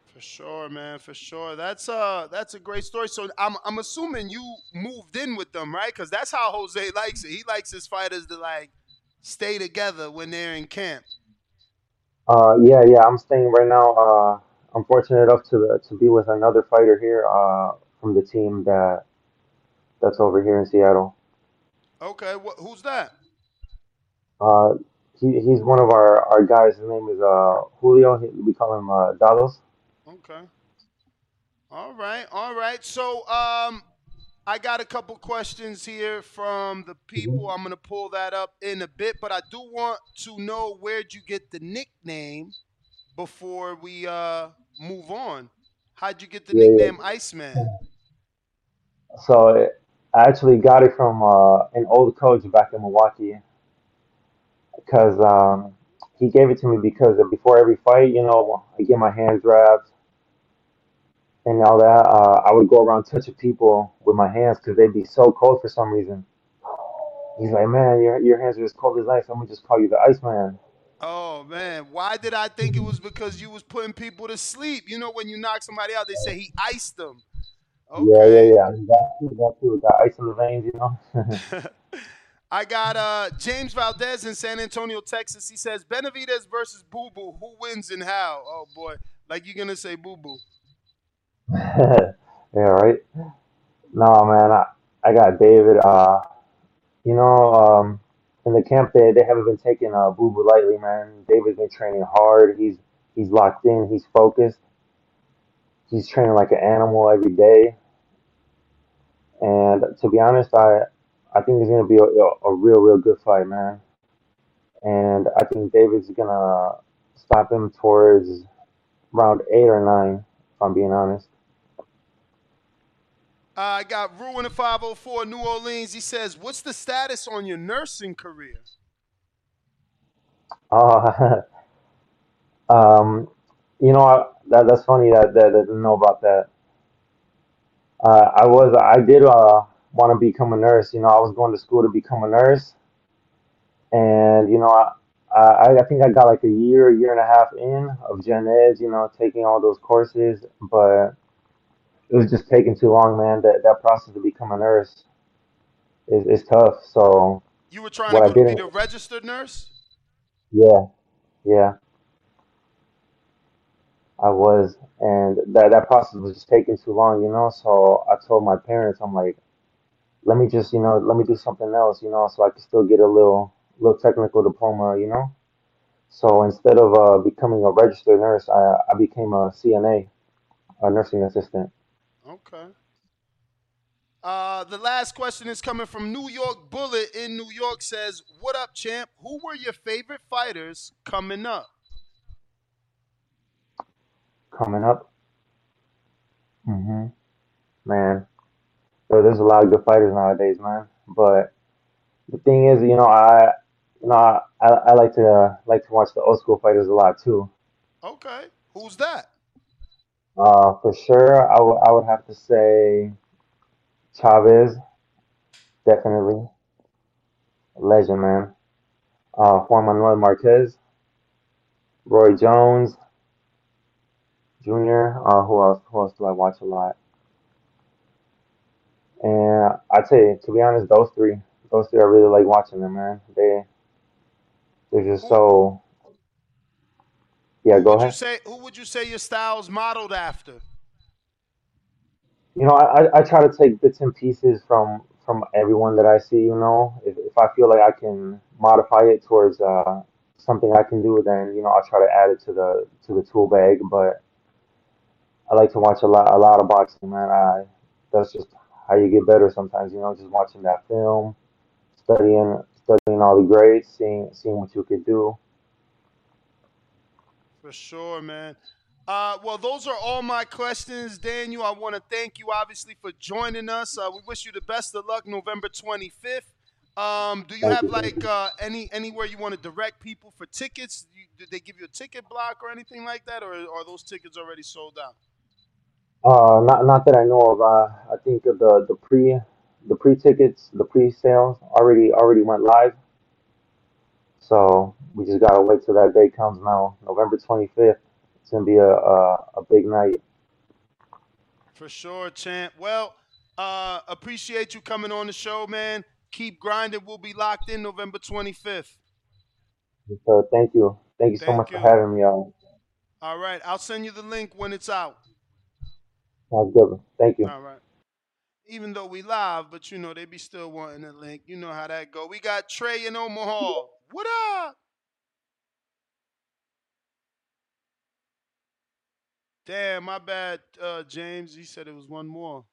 For sure, man. For sure. That's uh that's a great story. So I'm I'm assuming you moved in with them, right? Because that's how Jose likes it. He likes his fighters to like stay together when they're in camp. Uh, yeah, yeah, I'm staying right now. Uh, I'm fortunate enough to to be with another fighter here uh, from the team that that's over here in Seattle. Okay, wh- who's that? Uh, he he's one of our our guys. His name is uh Julio. He, we call him uh Dados. Okay. All right, all right. So, um, I got a couple questions here from the people. I'm gonna pull that up in a bit, but I do want to know where'd you get the nickname before we uh move on. How'd you get the Yeah, yeah. nickname Iceman? So it, I actually got it from uh, an old coach back in Milwaukee because um, he gave it to me because before every fight, you know, I get my hands wrapped and all that. Uh, I would go around touching people with my hands because they'd be so cold for some reason. He's like, man, your your hands are as cold as ice. I'm gonna just call you the Iceman. Oh man, why did I think it was because you was putting people to sleep? You know, when you knock somebody out, they say he iced them. Yeah, yeah, yeah. That that too. Got ice in the veins, you know. I got uh James Valdez in San Antonio, Texas. He says Benavidez versus Boo Boo. Who wins and how? Oh boy, like you're gonna say Boo Boo. yeah, right. No, man, I, I got David. Uh, you know, um, in the camp they they haven't been taking uh Boo Boo lightly, man. David's been training hard. He's he's locked in. He's focused. He's training like an animal every day. And to be honest, I I think it's gonna be a, a real real good fight, man. And I think David's gonna stop him towards round eight or nine, if I'm being honest. Uh, I got Ruin at 504 New Orleans. He says, "What's the status on your nursing career?" Uh, um, you know, I, that that's funny that that I didn't know about that. Uh, I was I did uh want to become a nurse. You know, I was going to school to become a nurse, and you know, I I, I think I got like a year, year and a half in of gen eds. You know, taking all those courses, but it was just taking too long, man. That that process to become a nurse is is tough. So You were trying to be didn't, registered nurse. yeah, yeah. I was, and that that process was just taking too long, you know. So I told my parents, I'm like, let me just, you know, let me do something else, you know, so I can still get a little little technical diploma, you know. So instead of uh, becoming a registered nurse, I I became a CNA, a nursing assistant. Okay. Uh, the last question is coming from New York Bullet in New York. Says, "What up, champ? Who were your favorite fighters coming up?" Coming up, Mm hmm. man. So there's a lot of good fighters nowadays, man. But the thing is, you know, I, you know, I, I like to uh, like to watch the old school fighters a lot too. Okay. Who's that? Uh, for sure, I would I would have to say Chavez, definitely legend, man. Uh, Juan Manuel Marquez, Roy Jones Jr. Uh, who else? Who else do I watch a lot? And I'd say, to be honest, those three, those three, I really like watching them, man. They they're just so. Yeah, go Would you ahead. say who would you say your style's modeled after? You know, I, I I try to take bits and pieces from from everyone that I see. You know, if if I feel like I can modify it towards uh something I can do, then you know I'll try to add it to the to the tool bag. But I like to watch a lot a lot of boxing, man. I that's just how you get better sometimes. You know, just watching that film, studying studying all the grades, seeing seeing what you could do. For sure, man. Uh, well, those are all my questions, Daniel. I want to thank you, obviously, for joining us. Uh, we wish you the best of luck, November 25th. Um, do you Thank have you, like uh, any anywhere you want to direct people for tickets? You, did they give you a ticket block or anything like that, or are those tickets already sold out? Uh, not not that I know of. Uh, I think of the the pre the pre tickets, the pre sales already already went live. So we just gotta wait till that day comes now, November 25th. It's gonna be a a, a big night. For sure, champ. Well, uh, appreciate you coming on the show, man. Keep grinding. We'll be locked in November 25th. So thank you, thank you so Thank much you. for having me. Y'all. All right, I'll send you the link when it's out. Have good. Thank you. All right. Even though we live, but you know they be still wanting a link. You know how that go. We got Trey in Omaha. What up? Damn, my bad, uh, James. He said it was one more.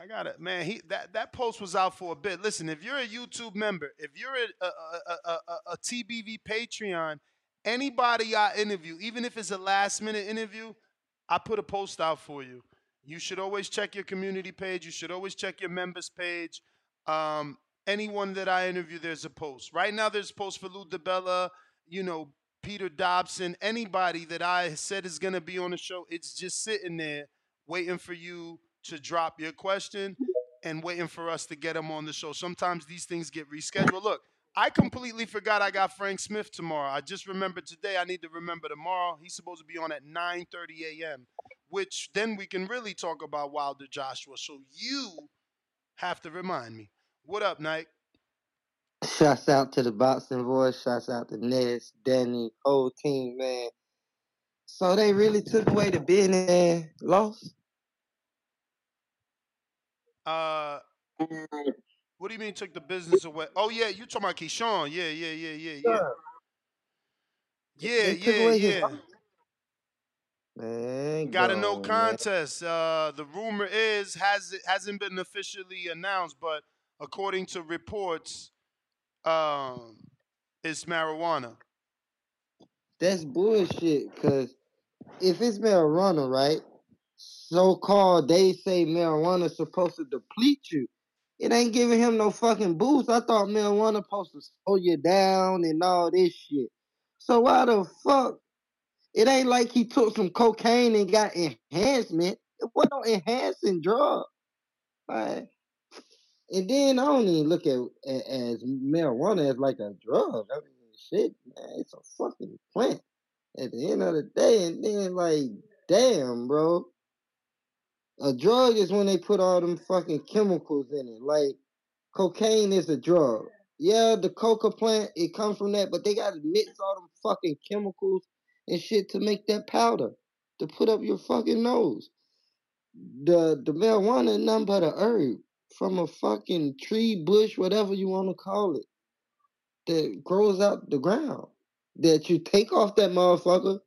I got it, man. He that that post was out for a bit. Listen, if you're a YouTube member, if you're a a, a, a, a TBV Patreon, anybody I interview, even if it's a last minute interview, I put a post out for you. You should always check your community page. You should always check your members page. Um, anyone that I interview, there's a post. Right now, there's a post for Lou DiBella, you know, Peter Dobson, anybody that I said is going to be on the show. It's just sitting there waiting for you to drop your question and waiting for us to get them on the show. Sometimes these things get rescheduled. Look, I completely forgot I got Frank Smith tomorrow. I just remembered today. I need to remember tomorrow. He's supposed to be on at 9:30 a.m., which then we can really talk about Wilder Joshua. So you have to remind me. What up, Nike? Shouts out to the boxing voice. Shouts out to Ness, Danny, whole team, man. So they really took away the business and lost. Uh, what do you mean took the business away? Oh yeah, you talking about Keyshawn? Yeah, yeah, yeah, yeah, yeah. Yeah, yeah, yeah. Man, Got a no contest. Uh, the rumor is has it hasn't been officially announced, but according to reports, um, it's marijuana. That's bullshit. Cause if it's marijuana, right? So called, they say marijuana supposed to deplete you. It ain't giving him no fucking boost. I thought marijuana supposed to slow you down and all this shit. So why the fuck? It ain't like he took some cocaine and got enhancement. It wasn't enhancing drug. Like, and then I don't even look at a- as marijuana as like a drug. I mean, shit, man, it's a fucking plant at the end of the day. And then, like, damn, bro. A drug is when they put all them fucking chemicals in it. Like, cocaine is a drug. Yeah, the coca plant, it comes from that, but they gotta mix all them fucking chemicals and shit to make that powder to put up your fucking nose. The the marijuana is nothing but a herb from a fucking tree, bush, whatever you want to call it, that grows out the ground. That you take off that motherfucker,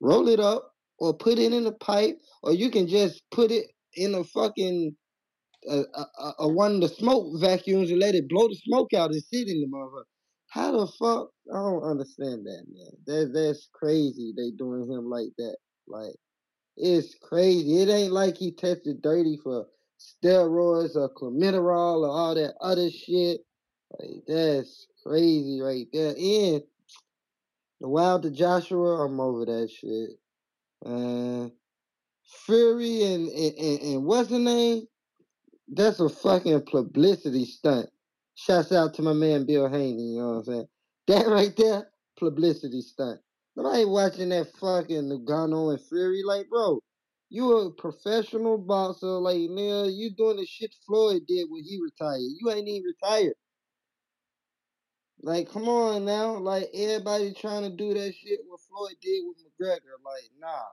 roll it up, or put it in a pipe, or you can just put it in a fucking a, a, a- one of the smoke vacuums and let it blow the smoke out and sit in the motherfucker. How the fuck? I don't understand that, man. That that's crazy. They doing him like that. Like it's crazy. It ain't like he tested dirty for steroids or clenbuterol or all that other shit. Like that's crazy right there. And the wild to Joshua, I'm over that shit. Uh, Fury and, and, and, what's the name? That's a fucking publicity stunt. Shouts out to my man Bill Haney, you know what I'm saying? That right there, publicity stunt. Nobody watching that fucking Ngannou and Fury. Like, bro, you a professional boxer. Like, man, you doing the shit Floyd did when he retired. You ain't even retired. Like, come on now. Like, everybody trying to do that shit what Floyd did with McGregor. Like, nah.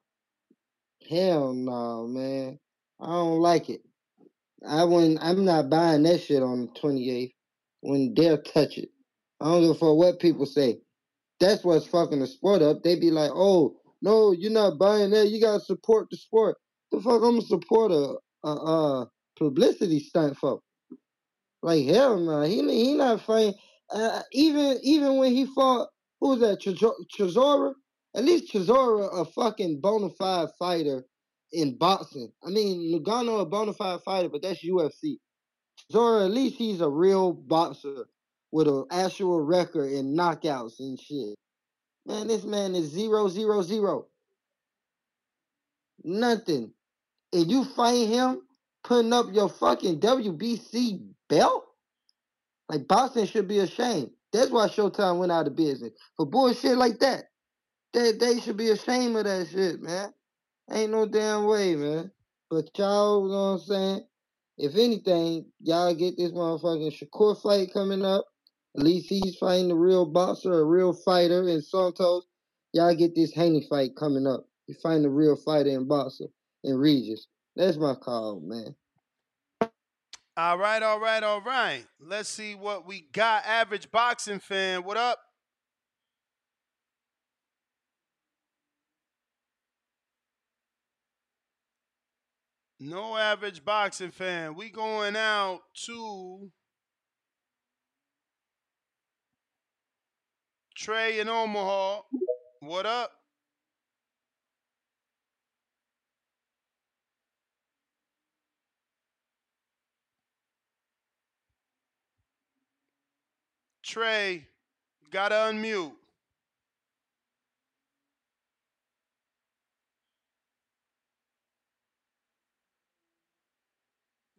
Hell no, man. I don't like it. I wouldn't. I'm not buying that shit on the 28th. when they'll touch it. I don't give a fuck what people say. That's what's fucking the sport up. They be like, oh no, you're not buying that. You gotta support the sport. The fuck I'm gonna support a a, a uh, uh, publicity stunt for? Like hell no, he he not fighting. Uh, even even when he fought, who was that? Chisora. At least Chisora a fucking bona fide fighter in boxing. I mean, Ngannou a bona fide fighter, but that's UFC. Chisora, at least he's a real boxer with an actual record in knockouts and shit. Man, this man is zero zero zero. Nothing. And you fight him putting up your fucking WBC belt? Like boxing should be ashamed. That's why Showtime went out of business. For bullshit like that. They they should be ashamed of that shit, man. Ain't no damn way, man. But y'all, you know what I'm saying? If anything, y'all get this motherfucking Shakur fight coming up. At least he's fighting a real boxer, a real fighter in Santos. Y'all get this Haney fight coming up. You find a real fighter in boxer in Regis. That's my call, man. All right, all right, all right. Let's see what we got. Average boxing fan, what up? No average boxing fan. We going out to Trey in Omaha. What up? Trey, gotta unmute.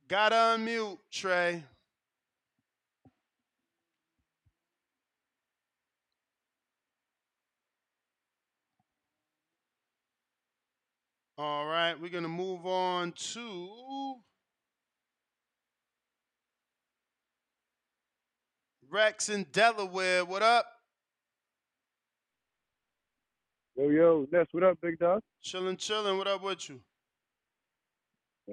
Gotta unmute, Trey. All right, we're gonna move on to Rex in Delaware. What up? Yo, yo, Ness, what up, big dog? Chillin', chillin'. What up with you?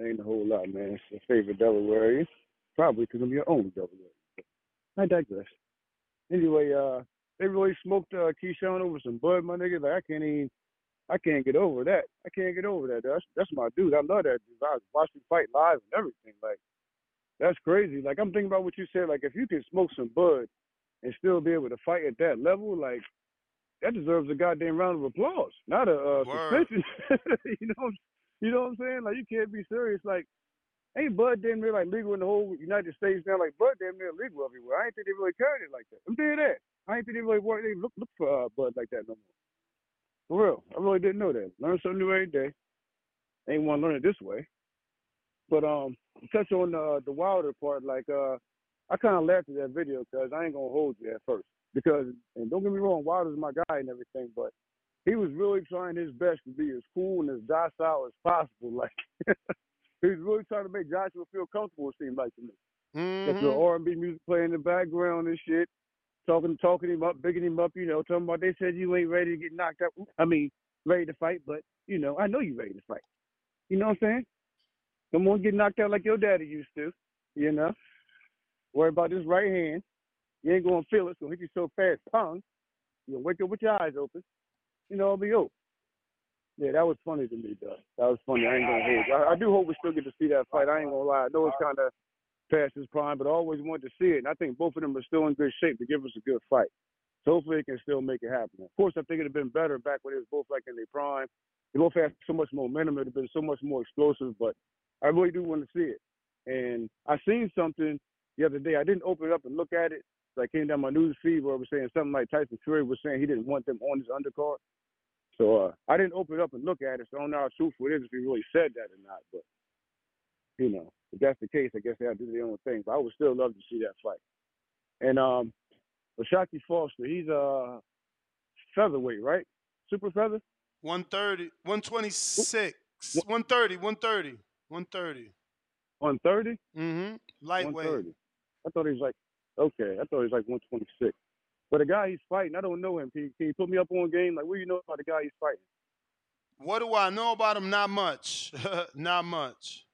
Ain't a whole lot, man. It's your favorite Delaware. Probably because I'm your only Delaware. I digress. Anyway, uh, they really smoked uh, Keyshawn over some bud, my nigga. Like I can't even, I can't get over that. I can't get over that. That's that's my dude. I love that dude. I watched him fight live and everything. Like that's crazy. Like I'm thinking about what you said. Like if you can smoke some bud and still be able to fight at that level, like that deserves a goddamn round of applause, not a uh, suspension. you know, you know what I'm saying? Like you can't be serious. Like ain't bud damn near like legal in the whole United States now? Like bud damn near legal everywhere. I ain't think they really carried it like that. I'm doing that. I ain't think they really work. They look look for uh, bud like that no more. For real, I really didn't know that. Learn something new every day. Ain't want to learn it this way. But um, to touch on uh, the Wilder part, like uh, I kind of laughed at that video because I ain't gonna hold you at first because, and don't get me wrong, Wilder's my guy and everything, but he was really trying his best to be as cool and as docile as possible. Like he was really trying to make Joshua feel comfortable. It seemed like to me. Got your. R and B music playing in the background and shit, talking talking him up, bigging him up. You know, talking about they said you ain't ready to get knocked out. I mean, ready to fight, but you know, I know you're ready to fight. You know what I'm saying? Come on, get knocked out like your daddy used to. You know, worry about this right hand. You ain't gonna feel it, so hit you so fast, pong. You'll wake up with your eyes open. You know, it'll be over. Yeah, that was funny to me, though. That was funny. I ain't gonna you. I, I do hope we still get to see that fight. I ain't gonna lie. I know it's kind of past his prime, but I always wanted to see it. And I think both of them are still in good shape to give us a good fight. So hopefully they can still make it happen. Of course, I think it'd have been better back when they was both like in their prime. They both had so much momentum. It'd have been so much more explosive. But I really do want to see it. And I seen something the other day. I didn't open it up and look at it. So I came down my news feed where it was saying something like Tyson Fury was saying he didn't want them on his undercard. So uh, I didn't open it up and look at it, so I don't know how truthful it is if he really said that or not. But you know, if that's the case, I guess they have to do their own thing. But I would still love to see that fight. And um, Shaquie Foster, he's a featherweight, right? Super feather. 130, 126, 130, 130, 130. One thirty. Mm-hmm. Lightweight. 130. I thought he was like okay. I thought he was like one twenty six. But the guy he's fighting, I don't know him. Can you, can you put me up on game? Like, what do you know about the guy he's fighting? What do I know about him? Not much. Not much.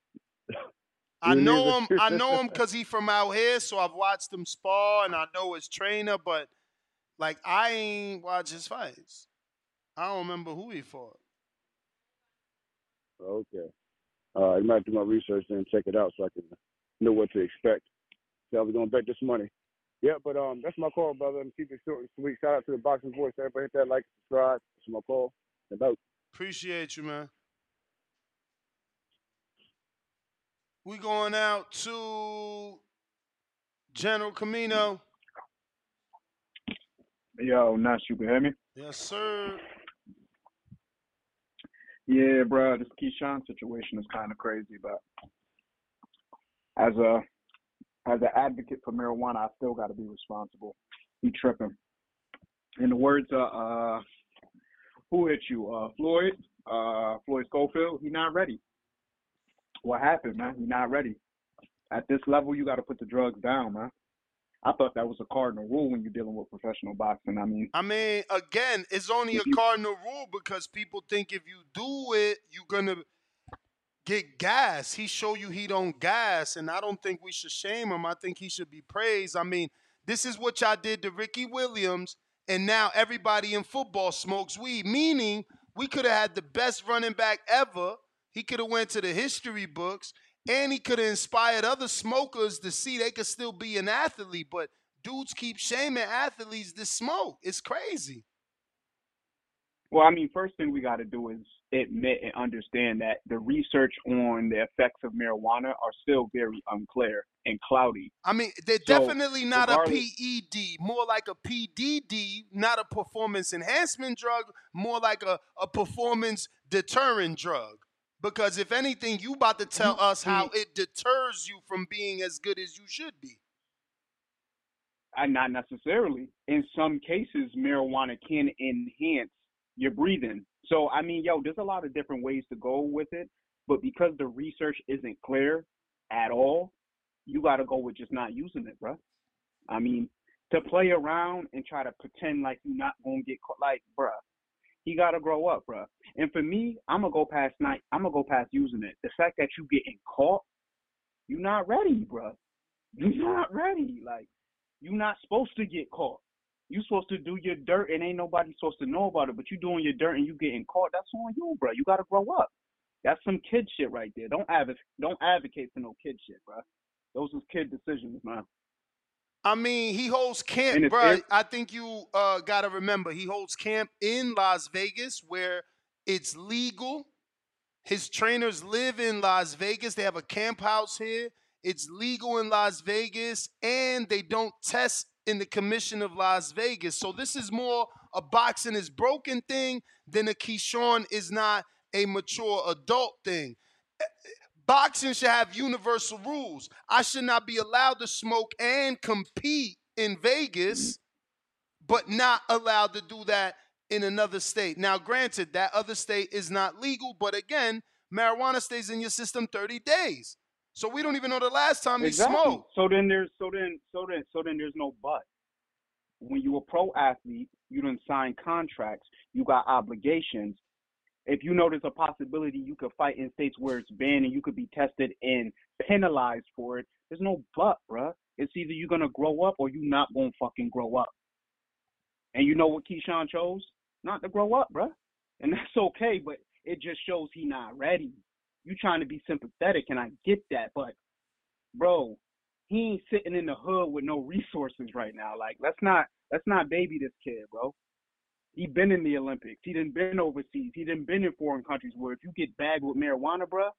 I know him. I know him because he from out here, so I've watched him spar and I know his trainer. But like, I ain't watch his fights. I don't remember who he fought. Okay. Uh, I might do my research and check it out so I can know what to expect. So we're gonna bet this money. Yeah, but um, that's my call, brother. I'm keeping it short and sweet. Shout out to the Boxing Voice. Everybody hit that like, subscribe. That's my call. About. Appreciate you, man. We going out to General Camino. Yo, Nash, you can hear me? Yes, sir. Yeah, bro, this Keyshawn situation is kind of crazy, but as a as an advocate for marijuana, I still got to be responsible. He tripping. In the words of uh, who hit you? Uh, Floyd, uh, Floyd Schofield. He not ready. What happened, man? He not ready. At this level, you got to put the drugs down, man. I thought that was a cardinal rule when you're dealing with professional boxing. I mean, I mean, again, it's only a cardinal rule because people think if you do it, you're gonna get gas. He show you he don't gas, and I don't think we should shame him. I think he should be praised. I mean, this is what y'all did to Ricky Williams, and now everybody in football smokes weed. Meaning, we could have had the best running back ever. He could have went to the history books and he could have inspired other smokers to see they could still be an athlete. But dudes keep shaming athletes to smoke. It's crazy. Well, I mean, first thing we got to do is admit and understand that the research on the effects of marijuana are still very unclear and cloudy. I mean, they're So, definitely not a PED, more like a PDD, not a performance enhancement drug, more like a, a performance deterrent drug. Because if anything, you about to tell us how it deters you from being as good as you should be. Uh, not necessarily. In some cases, marijuana can enhance your breathing. So, I mean, yo, there's a lot of different ways to go with it, but because the research isn't clear at all, you got to go with just not using it, bruh. I mean, to play around and try to pretend like you're not gonna get caught, like, bruh, he got to grow up, bruh. And for me, I'm gonna go past night. I'm gonna go past using it. The fact that you getting caught, you're not ready, bruh. You're not ready. Like, you're not supposed to get caught. You supposed to do your dirt and ain't nobody supposed to know about it, but you doing your dirt and you getting caught. That's on you, bro. You gotta grow up. That's some kid shit right there. Don't advocate don't advocate for no kid shit, bro. Those is kid decisions, man. I mean, he holds camp, bro. ev- I think you uh, got to remember he holds camp in Las Vegas where it's legal. His trainers live in Las Vegas. They have a camp house here. It's legal in Las Vegas, and they don't test in the commission of Las Vegas. So this is more a boxing is broken thing than a Keyshawn is not a mature adult thing boxing should have universal rules. I should not be allowed to smoke and compete in Vegas, but not allowed to do that in another state. Now, granted, that other state is not legal, but again, marijuana stays in your system 30 days. So we don't even know the last time he smoked. So then there's so then so then so then there's no but. When you a pro athlete, you don't sign contracts, you got obligations. If you know there's a possibility you could fight in states where it's banned and you could be tested and penalized for it, there's no but, bruh. It's either you're gonna grow up or you're not gonna fucking grow up. And you know what Keyshawn chose? Not to grow up, bruh. And that's okay, but it just shows he not ready. You trying to be sympathetic, and I get that, but bro, he ain't sitting in the hood with no resources right now. Like, let's not let's not baby this kid, bro. He been in the Olympics. He done been overseas. He done been in foreign countries where if you get bagged with marijuana, bro,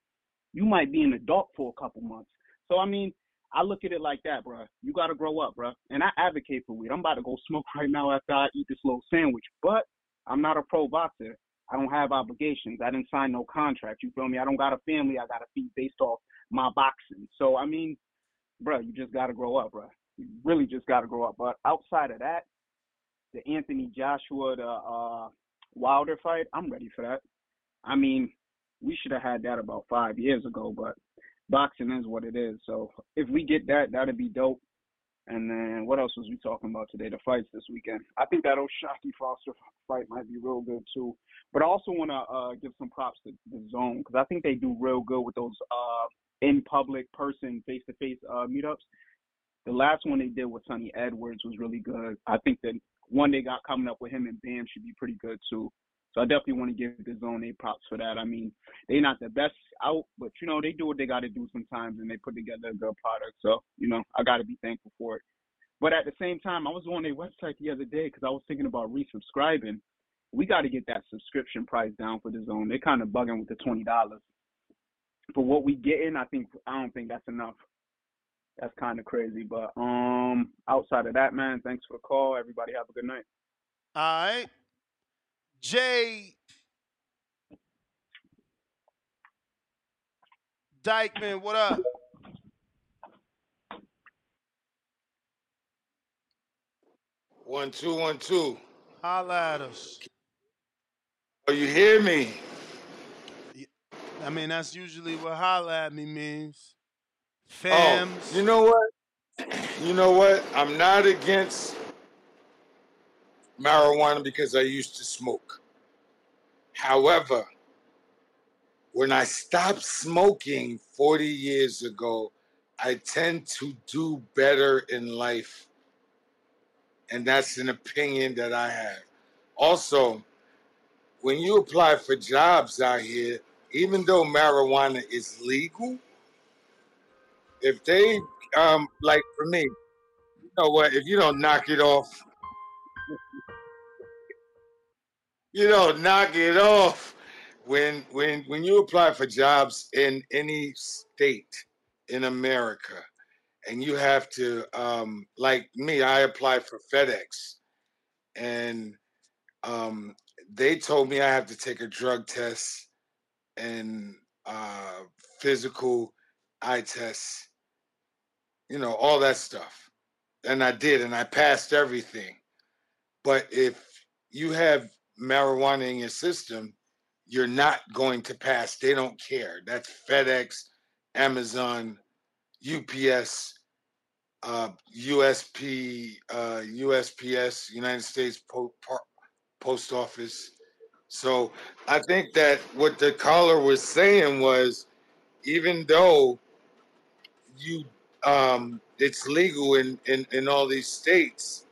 you might be the dark for a couple months. So I mean, I look at it like that, bro. You gotta grow up, bro. And I advocate for weed. I'm about to go smoke right now after I eat this little sandwich. But I'm not a pro boxer. I don't have obligations. I didn't sign no contract. You feel me? I don't got a family I gotta feed based off my boxing. So I mean, bro, you just gotta grow up, bro. You really just gotta grow up. But outside of that, the Anthony Joshua, the uh, Wilder fight, I'm ready for that. I mean, we should have had that about five years ago, but boxing is what it is. So if we get that, that'd be dope. And then what else was we talking about today? The fights this weekend. I think that O'Shaquie Foster fight might be real good too. But I also want to uh, give some props to the Zone because I think they do real good with those uh, in public person face to face meetups. The last one they did with Sunny Edwards was really good. I think that one they got coming up with him and Bam should be pretty good too. So I definitely want to give the zone a props for that. I mean, they're not the best out, but you know they do what they got to do sometimes, and they put together a good product. So you know I got to be thankful for it. But at the same time, I was on their website the other day because I was thinking about resubscribing. We got to get that subscription price down for the zone. They're kind of bugging with the twenty dollars for what we getting. I think I don't think that's enough. That's kind of crazy. But um, outside of that, man, thanks for the call. Everybody have a good night. All right. Jay Dykeman, what up? One two one two. Holla at us. Oh, you hear me? I mean, that's usually what holla at me means. Oh, Fams. you know what? You know what? I'm not against marijuana because I used to smoke. However, when I stopped smoking 40 years ago, I tend to do better in life. And that's an opinion that I have. Also, when you apply for jobs out here, even though marijuana is legal, if they um like for me, you know what? If you don't knock it off, you don't knock it off. When when when you apply for jobs in any state in America, and you have to um like me, I applied for FedEx, and um they told me I have to take a drug test and uh physical eye test, you know, all that stuff. And I did, and I passed everything. But if you have marijuana in your system, you're not going to pass. They don't care. That's FedEx, Amazon, UPS, uh, USP, uh, USPS, United States po- Po- Post Office. So I think that what the caller was saying was, even though you um, it's legal in, in in all these states,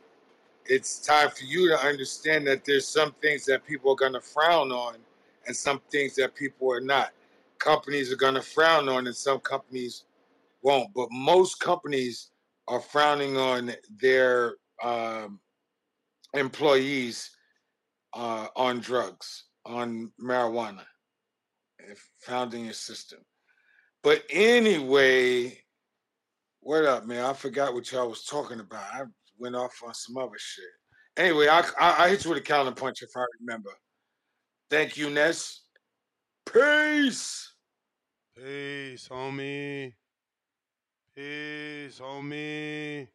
it's time for you to understand that there's some things that people are going to frown on and some things that people are not. Companies are going to frown on and some companies won't. But most companies are frowning on their um, employees uh, on drugs, on marijuana, found in your system. But anyway, what up, man? I forgot what y'all was talking about. I went off on some other shit. Anyway, I I, I hit you with a calendar punch if I remember. Thank you, Ness. Peace. Peace, homie. Peace, homie.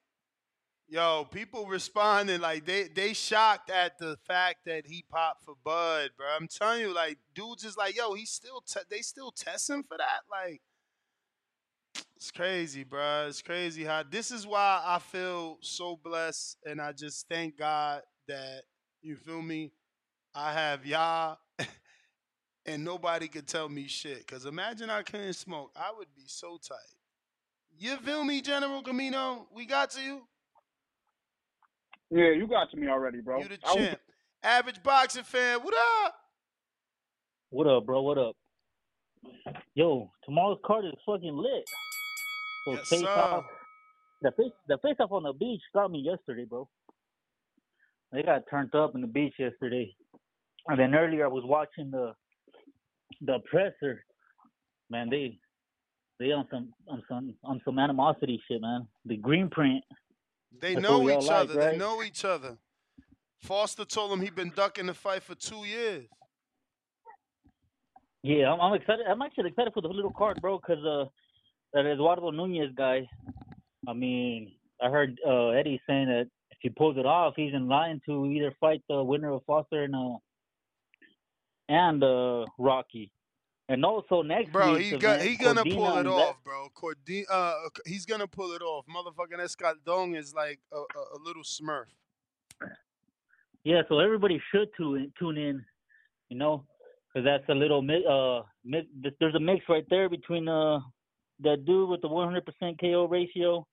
Yo, people responding like they they shocked at the fact that he popped for Bud, bro. I'm telling you, like dudes is like, yo, he's still te- they still testing for that. Like, it's crazy, bro. It's crazy how this is why I feel so blessed, and I just thank God that you feel me. I have y'all, and nobody could tell me shit. Cause imagine I couldn't smoke, I would be so tight. You feel me, General Camino? We got to you. Yeah, you got to me already, bro. You the I was- champ. Average boxing fan. What up? What up, bro? What up? Yo, tomorrow's card is fucking lit. So Yes, face sir. off. The face the face off on the beach got me yesterday, bro. They got turned up in the beach yesterday. And then earlier I was watching the the presser. Man, they they on some on some on some animosity shit, man. The green print. They That's know what we all each like, other. right? They know each other. Foster told him he'd been ducking the fight for two years. Yeah, I'm, I'm excited. I'm actually excited for the little card, bro, because uh, that Eduardo Nunez guy. I mean, I heard uh, Eddie saying that if he pulls it off, he's in line to either fight the winner of Foster and uh, and uh, Rocky, and also next Bro, week's he got he gonna Cordina pull it off, bro. Cordi- uh, he's gonna pull it off. Motherfucking Escandon is like a, a, a little Smurf. Yeah, so everybody should tune tune in, you know, because that's a little mi- uh mi- there's a mix right there between uh that dude with the 100% KO ratio,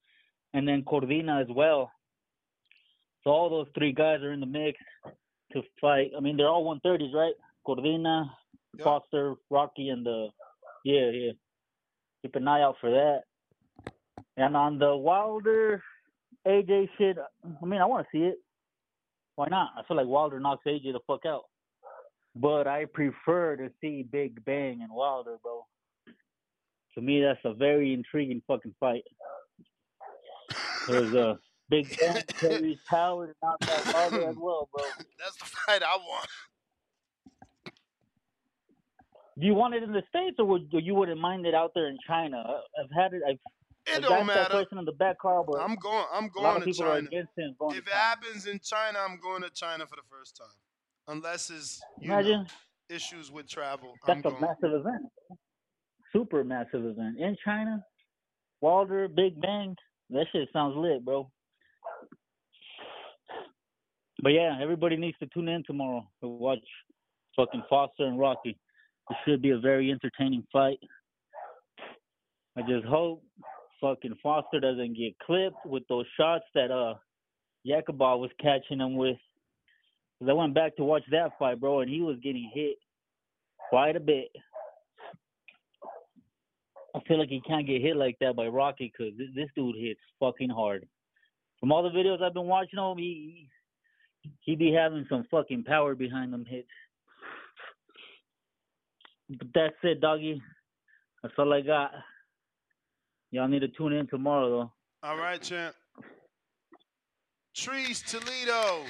and then Cordina as well. So all those three guys are in the mix to fight. I mean, they're all 130s, right? Cordina, Foster, Rocky, and the yeah, yeah. Keep an eye out for that. And on the Wilder AJ shit, I mean, I want to see it. Why not? I feel like Wilder knocks AJ the fuck out. But I prefer to see Big Bang and Wilder, bro. To me, that's a very intriguing fucking fight. There's a Big Bang carries power to knock out Wilder as well, bro. That's the fight I want. Do you want it in the states, or would or you wouldn't mind it out there in China? I've had it. I've, It don't that matter. person in the back car, but I'm going. I'm going to China. him going If to it happens in China, I'm going to China for the first time. Unless it's you know, issues with travel. I'm That's a going. massive event. Super massive event in China. Wilder, Big Bang. That shit sounds lit, bro. But yeah, everybody needs to tune in tomorrow to watch fucking Foster and Rocky. It should be a very entertaining fight. I just hope fucking Foster doesn't get clipped with those shots that uh Yakubov was catching him with. Cause I went back to watch that fight, bro, and he was getting hit quite a bit. I feel like he can't get hit like that by Rocky because this, this dude hits fucking hard. From all the videos I've been watching of him, he he be having some fucking power behind them hits. But that's it, doggy. That's all I got. Y'all need to tune in tomorrow, though. All right, champ. Trees Toledo.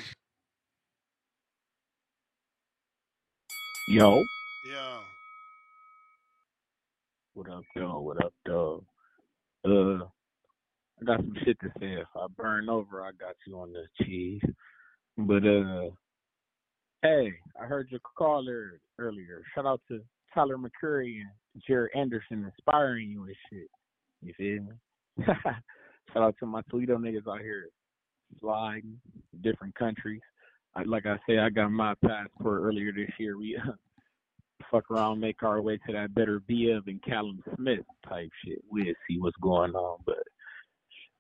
Yo, Yeah. What up, though? What up, though? Uh, I got some shit to say. If I burn over, I got you on the cheese. But uh, hey, I heard your caller earlier. Shout out to Tyler McCreary and Jared Anderson inspiring you and shit. You feel me? Shout out to my Toledo niggas out here sliding different countries. I, like I said, I got my passport earlier this year. We fuck around, make our way to that Beterbiev and Callum Smith type shit. We'll see what's going on. But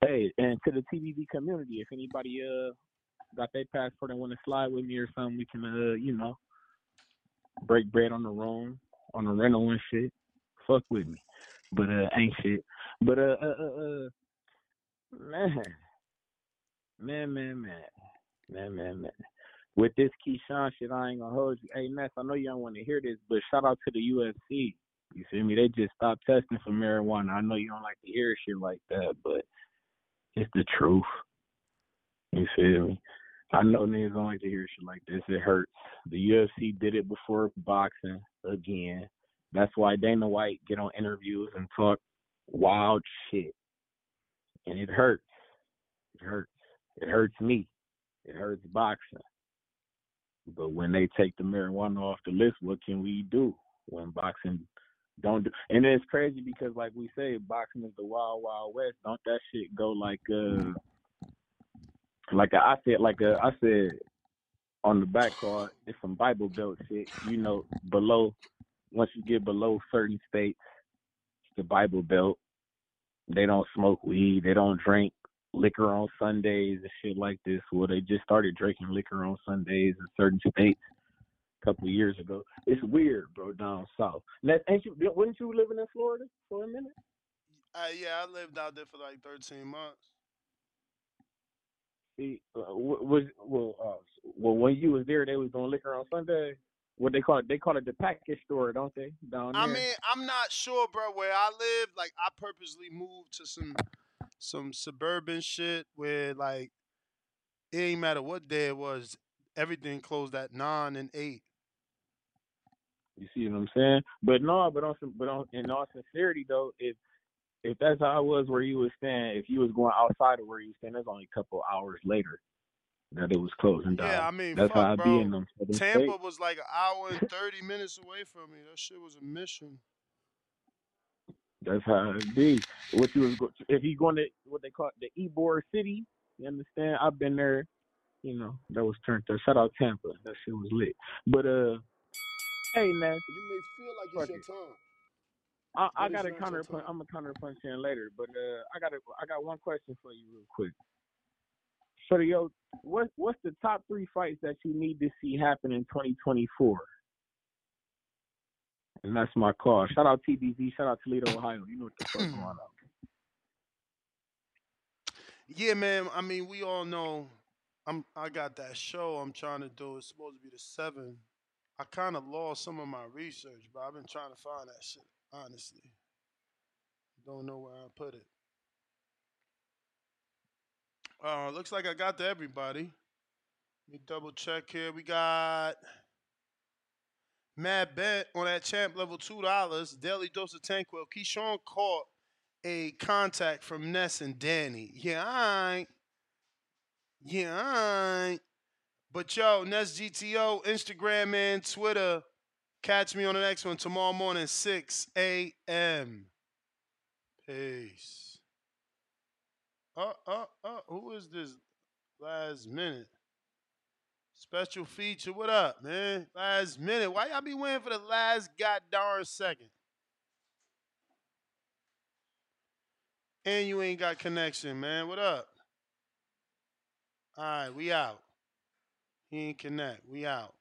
hey, and to the TBV community, if anybody uh got their passport and want to slide with me or something, we can uh you know break bread on the room, on the rental and shit. Fuck with me. But uh ain't shit. But uh uh uh, uh man. Man, man, man. Man, man, man. With this Keyshawn shit, I ain't gonna hold you. Hey Ness, I know you don't want to hear this, but shout out to the UFC. You feel me? They just stopped testing for marijuana. I know you don't like to hear shit like that, but it's the truth. You feel me? I know niggas don't like to hear shit like this. It hurts. The UFC did it before boxing again. That's why Dana White get on interviews and talk wild shit. And it hurts. It hurts. It hurts me. It hurts boxing. But when they take the marijuana off the list, what can we do when boxing don't do? And it's crazy because, like we say, boxing is the wild, wild west. Don't that shit go like uh, like I said, like uh, I said on the back card, it's some Bible Belt shit. You know, below once you get below certain states, the Bible Belt. They don't smoke weed. They don't drink liquor on Sundays and shit like this. Well, they just started drinking liquor on Sundays in certain states a couple of years ago. It's weird, bro, down south. Now, ain't you? Wasn't you living in Florida for a minute? Uh, yeah, I lived out there for like 13 months. See, uh, was well, uh, well, when you was there, they was doing liquor on Sunday. What they call it? They call it the package store, don't they? Down there. I mean, I'm not sure, bro. Where I live, like I purposely moved to some some suburban shit where like it ain't matter what day it was, everything closed at nine and eight. You see what I'm saying? But no, but on some, but on in all sincerity though, if if that's how it was where you was staying, if you was going outside of where you staying, that's only a couple hours later that it was closing down. Yeah, I mean, that's fuck, how I bro. be in them. Tampa states. was like an hour and thirty minutes away from me. That shit was a mission. That's how it be. What you was go- if you going to what they call it, the Ybor City, you understand? I've been there. You know that was turned up. Shout out Tampa. That shit was lit. But uh, hey man, You may feel like it's your time. I, I got a it's not your counter. I'm a counter punch in later, but uh, I got a, I got one question for you real quick. So yo, what what's the top three fights that you need to see happen in 2024? And that's my call. Shout out TBV. Shout out Toledo, Ohio. You know what the fuck going on. Yeah, man. I mean, we all know. I'm. I got that show I'm trying to do. It's supposed to be the seven. I kind of lost some of my research, but I've been trying to find that shit. Honestly, don't know where I put it. Uh, looks like I got to everybody. Let me double check here. We got Mad Bet on that champ level two dollars. Daily dose of Tanquil. Keyshawn caught a contact from Ness and Danny. Yeah, I. Yeah, I. But yo, Ness GTO, Instagram and Twitter. Catch me on the next one tomorrow morning, 6 a.m. Peace. Uh, uh, uh, who is this last minute? Special feature. What up, man? Last minute. Why y'all be waiting for the last goddamn second? And you ain't got connection, man. What up? All right, we out. He ain't connect. We out.